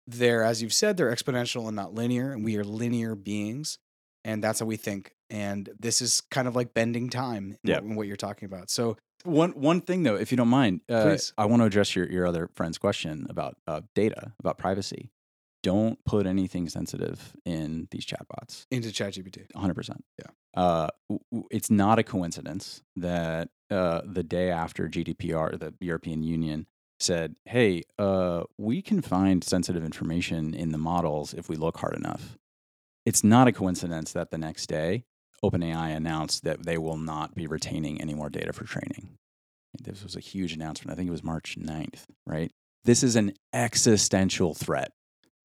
they're, as you've said, they're exponential and not linear, and we are linear beings. And that's how we think. And this is kind of like bending time in, Yeah. what, in what you're talking about. So one one thing though if you don't mind uh, Please. i want to address your, your other friend's question about uh, data about privacy don't put anything sensitive in these chatbots into ChatGPT. 100%. Yeah. Uh, w- w- it's not a coincidence that uh, the day after GDPR, the European Union said, hey, uh, we can find sensitive information in the models if we look hard enough. It's not a coincidence that the next day, OpenAI announced that they will not be retaining any more data for training. This was a huge announcement. I think it was March 9th, right? This is an existential threat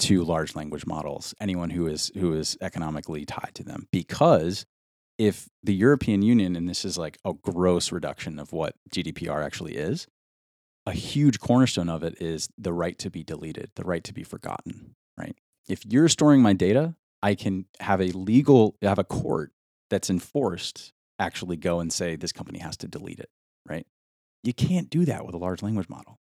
to large language models, anyone who is who is economically tied to them. Because if the European Union, and this is like a gross reduction of what GDPR actually is, a huge cornerstone of it is the right to be deleted, the right to be forgotten, right? If you're storing my data, I can have a legal have a court that's enforced actually go and say this company has to delete it, right? You can't do that with a large language model,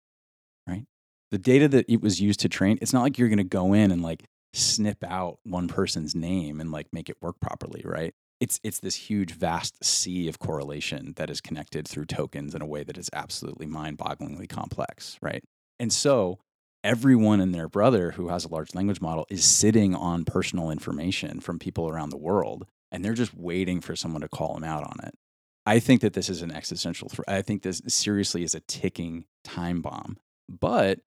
right? The data that it was used to train, it's not like you're going to go in and like snip out one person's name and like make it work properly, right? It's it's this huge vast sea of correlation that is connected through tokens in a way that is absolutely mind-bogglingly complex, right? And so everyone and their brother who has a large language model is sitting on personal information from people around the world and they're just waiting for someone to call them out on it. I think that this is an existential threat. I think this seriously is a ticking time bomb, but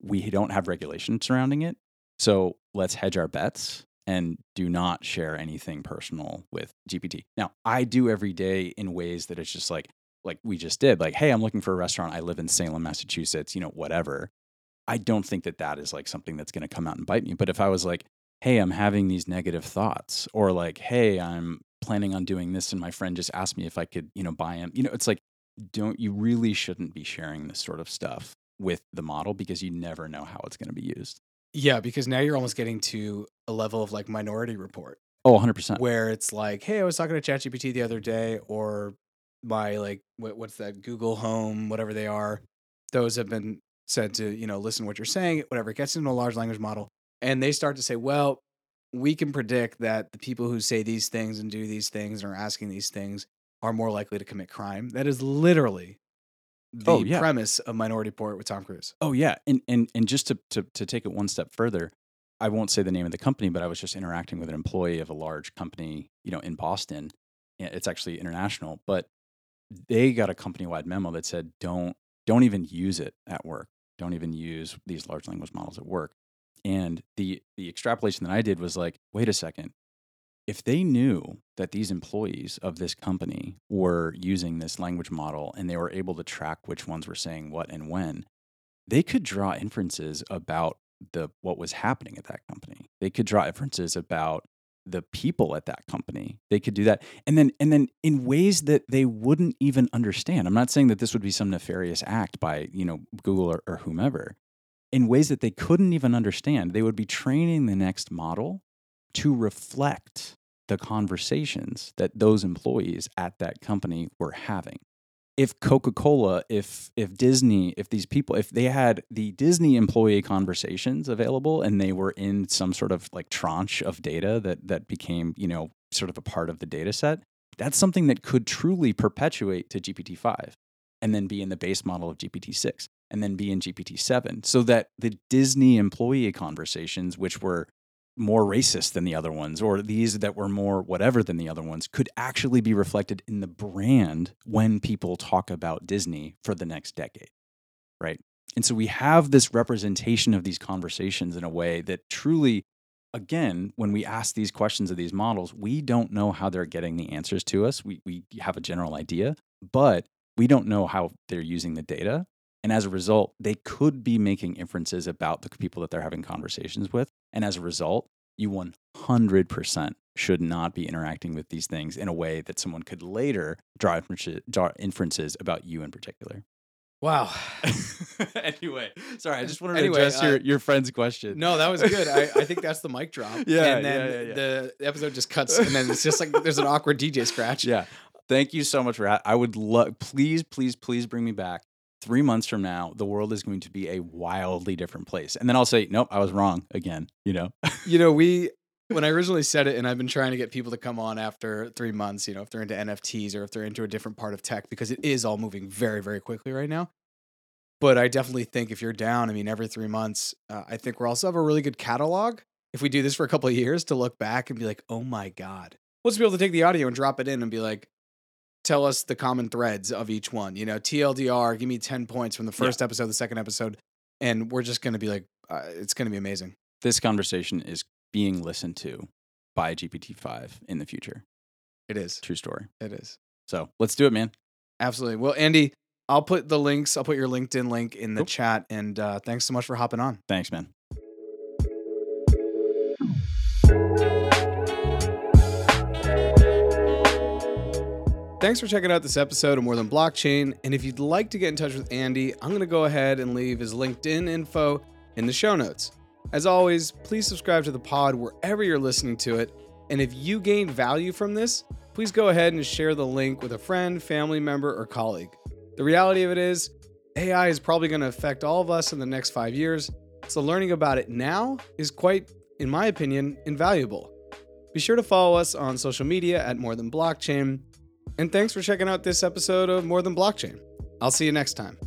we don't have regulation surrounding it. So let's hedge our bets and do not share anything personal with GPT. Now, I do every day in ways that it's just like, like we just did, like, hey, I'm looking for a restaurant. I live in Salem, Massachusetts, you know, whatever. I don't think that that is like something that's going to come out and bite me. But if I was like, hey, I'm having these negative thoughts, or like, hey, I'm planning on doing this, and my friend just asked me if I could, you know, buy him, you know, it's like, don't you really shouldn't be sharing this sort of stuff with the model because you never know how it's going to be used. Yeah, because now you're almost getting to a level of like Minority Report. Oh, 100%. Where it's like, hey, I was talking to ChatGPT the other day, or my like, what, what's that, Google Home, whatever they are. Those have been said to, you know, listen to what you're saying, whatever. It gets into a large language model. And they start to say, well, we can predict that the people who say these things and do these things and are asking these things are more likely to commit crime. That is literally Oh, the Oh, yeah. premise of Minority Report with Tom Cruise. Oh yeah, and and and just to, to to take it one step further, I won't say the name of the company, but I was just interacting with an employee of a large company, you know, in Boston. It's actually international, but they got a company-wide memo that said don't don't even use it at work. Don't even use these large language models at work. And the the extrapolation that I did was like, wait a second. If they knew that these employees of this company were using this language model and they were able to track which ones were saying what and when, they could draw inferences about the what was happening at that company. They could draw inferences about the people at that company. They could do that. And then and then in ways that they wouldn't even understand. I'm not saying that this would be some nefarious act by, you know, Google or, or whomever. In ways that they couldn't even understand. They would be training the next model to reflect the conversations that those employees at that company were having. If Coca-Cola, if if Disney, if these people, if they had the Disney employee conversations available and they were in some sort of like tranche of data that that became, you know, sort of a part of the data set, that's something that could truly perpetuate to GPT-5 and then be in the base model of GPT-6 and then be in GPT-7 so that the Disney employee conversations which were more racist than the other ones or these that were more whatever than the other ones could actually be reflected in the brand when people talk about Disney for the next decade. Right. And so we have this representation of these conversations in a way that truly, again, when we ask these questions of these models, we don't know how they're getting the answers to us. We, we have a general idea, but we don't know how they're using the data. And as a result, they could be making inferences about the people that they're having conversations with. And as a result, you 100% should not be interacting with these things in a way that someone could later draw inferences, draw inferences about you in particular. Wow. <laughs> anyway, sorry, I just wanted Anyway, to address your, uh, your friend's question. No, that was good. I, I think that's the mic drop. <laughs> Yeah, And then yeah, yeah, yeah. the episode just cuts, and then it's just like there's an awkward DJ scratch. <laughs> Yeah. Thank you so much for ha- I would love please, please, please bring me back. Three months from now, the world is going to be a wildly different place. And then I'll say, nope, I was wrong again, you know? You know, we when I originally said it, and I've been trying to get people to come on after three months, you know, if they're into NFTs or if they're into a different part of tech, because it is all moving very, very quickly right now. But I definitely think if you're down, I mean, every three months, uh, I think we'll also have a really good catalog if we do this for a couple of years to look back and be like, oh my God. We'll be able to take the audio and drop it in and be like, tell us the common threads of each one. You know, TLDR, give me 10 points from the Yeah. first episode, the second episode. And we're just going to be like, uh, it's going to be amazing. This conversation is being listened to by GPT-5 in the future. It is. True story. It is. So let's do it, man. Absolutely. Well, Andy, I'll put the links. I'll put your LinkedIn link in the Cool. chat. And uh, thanks so much for hopping on. Thanks, man. Thanks for checking out this episode of More Than Blockchain. And if you'd like to get in touch with Andy, I'm going to go ahead and leave his LinkedIn info in the show notes. As always, please subscribe to the pod wherever you're listening to it. And if you gain value from this, please go ahead and share the link with a friend, family member, or colleague. The reality of it is, AI is probably going to affect all of us in the next five years. So learning about it now is quite, in my opinion, invaluable. Be sure to follow us on social media at More Than Blockchain. And thanks for checking out this episode of More Than Blockchain. I'll see you next time.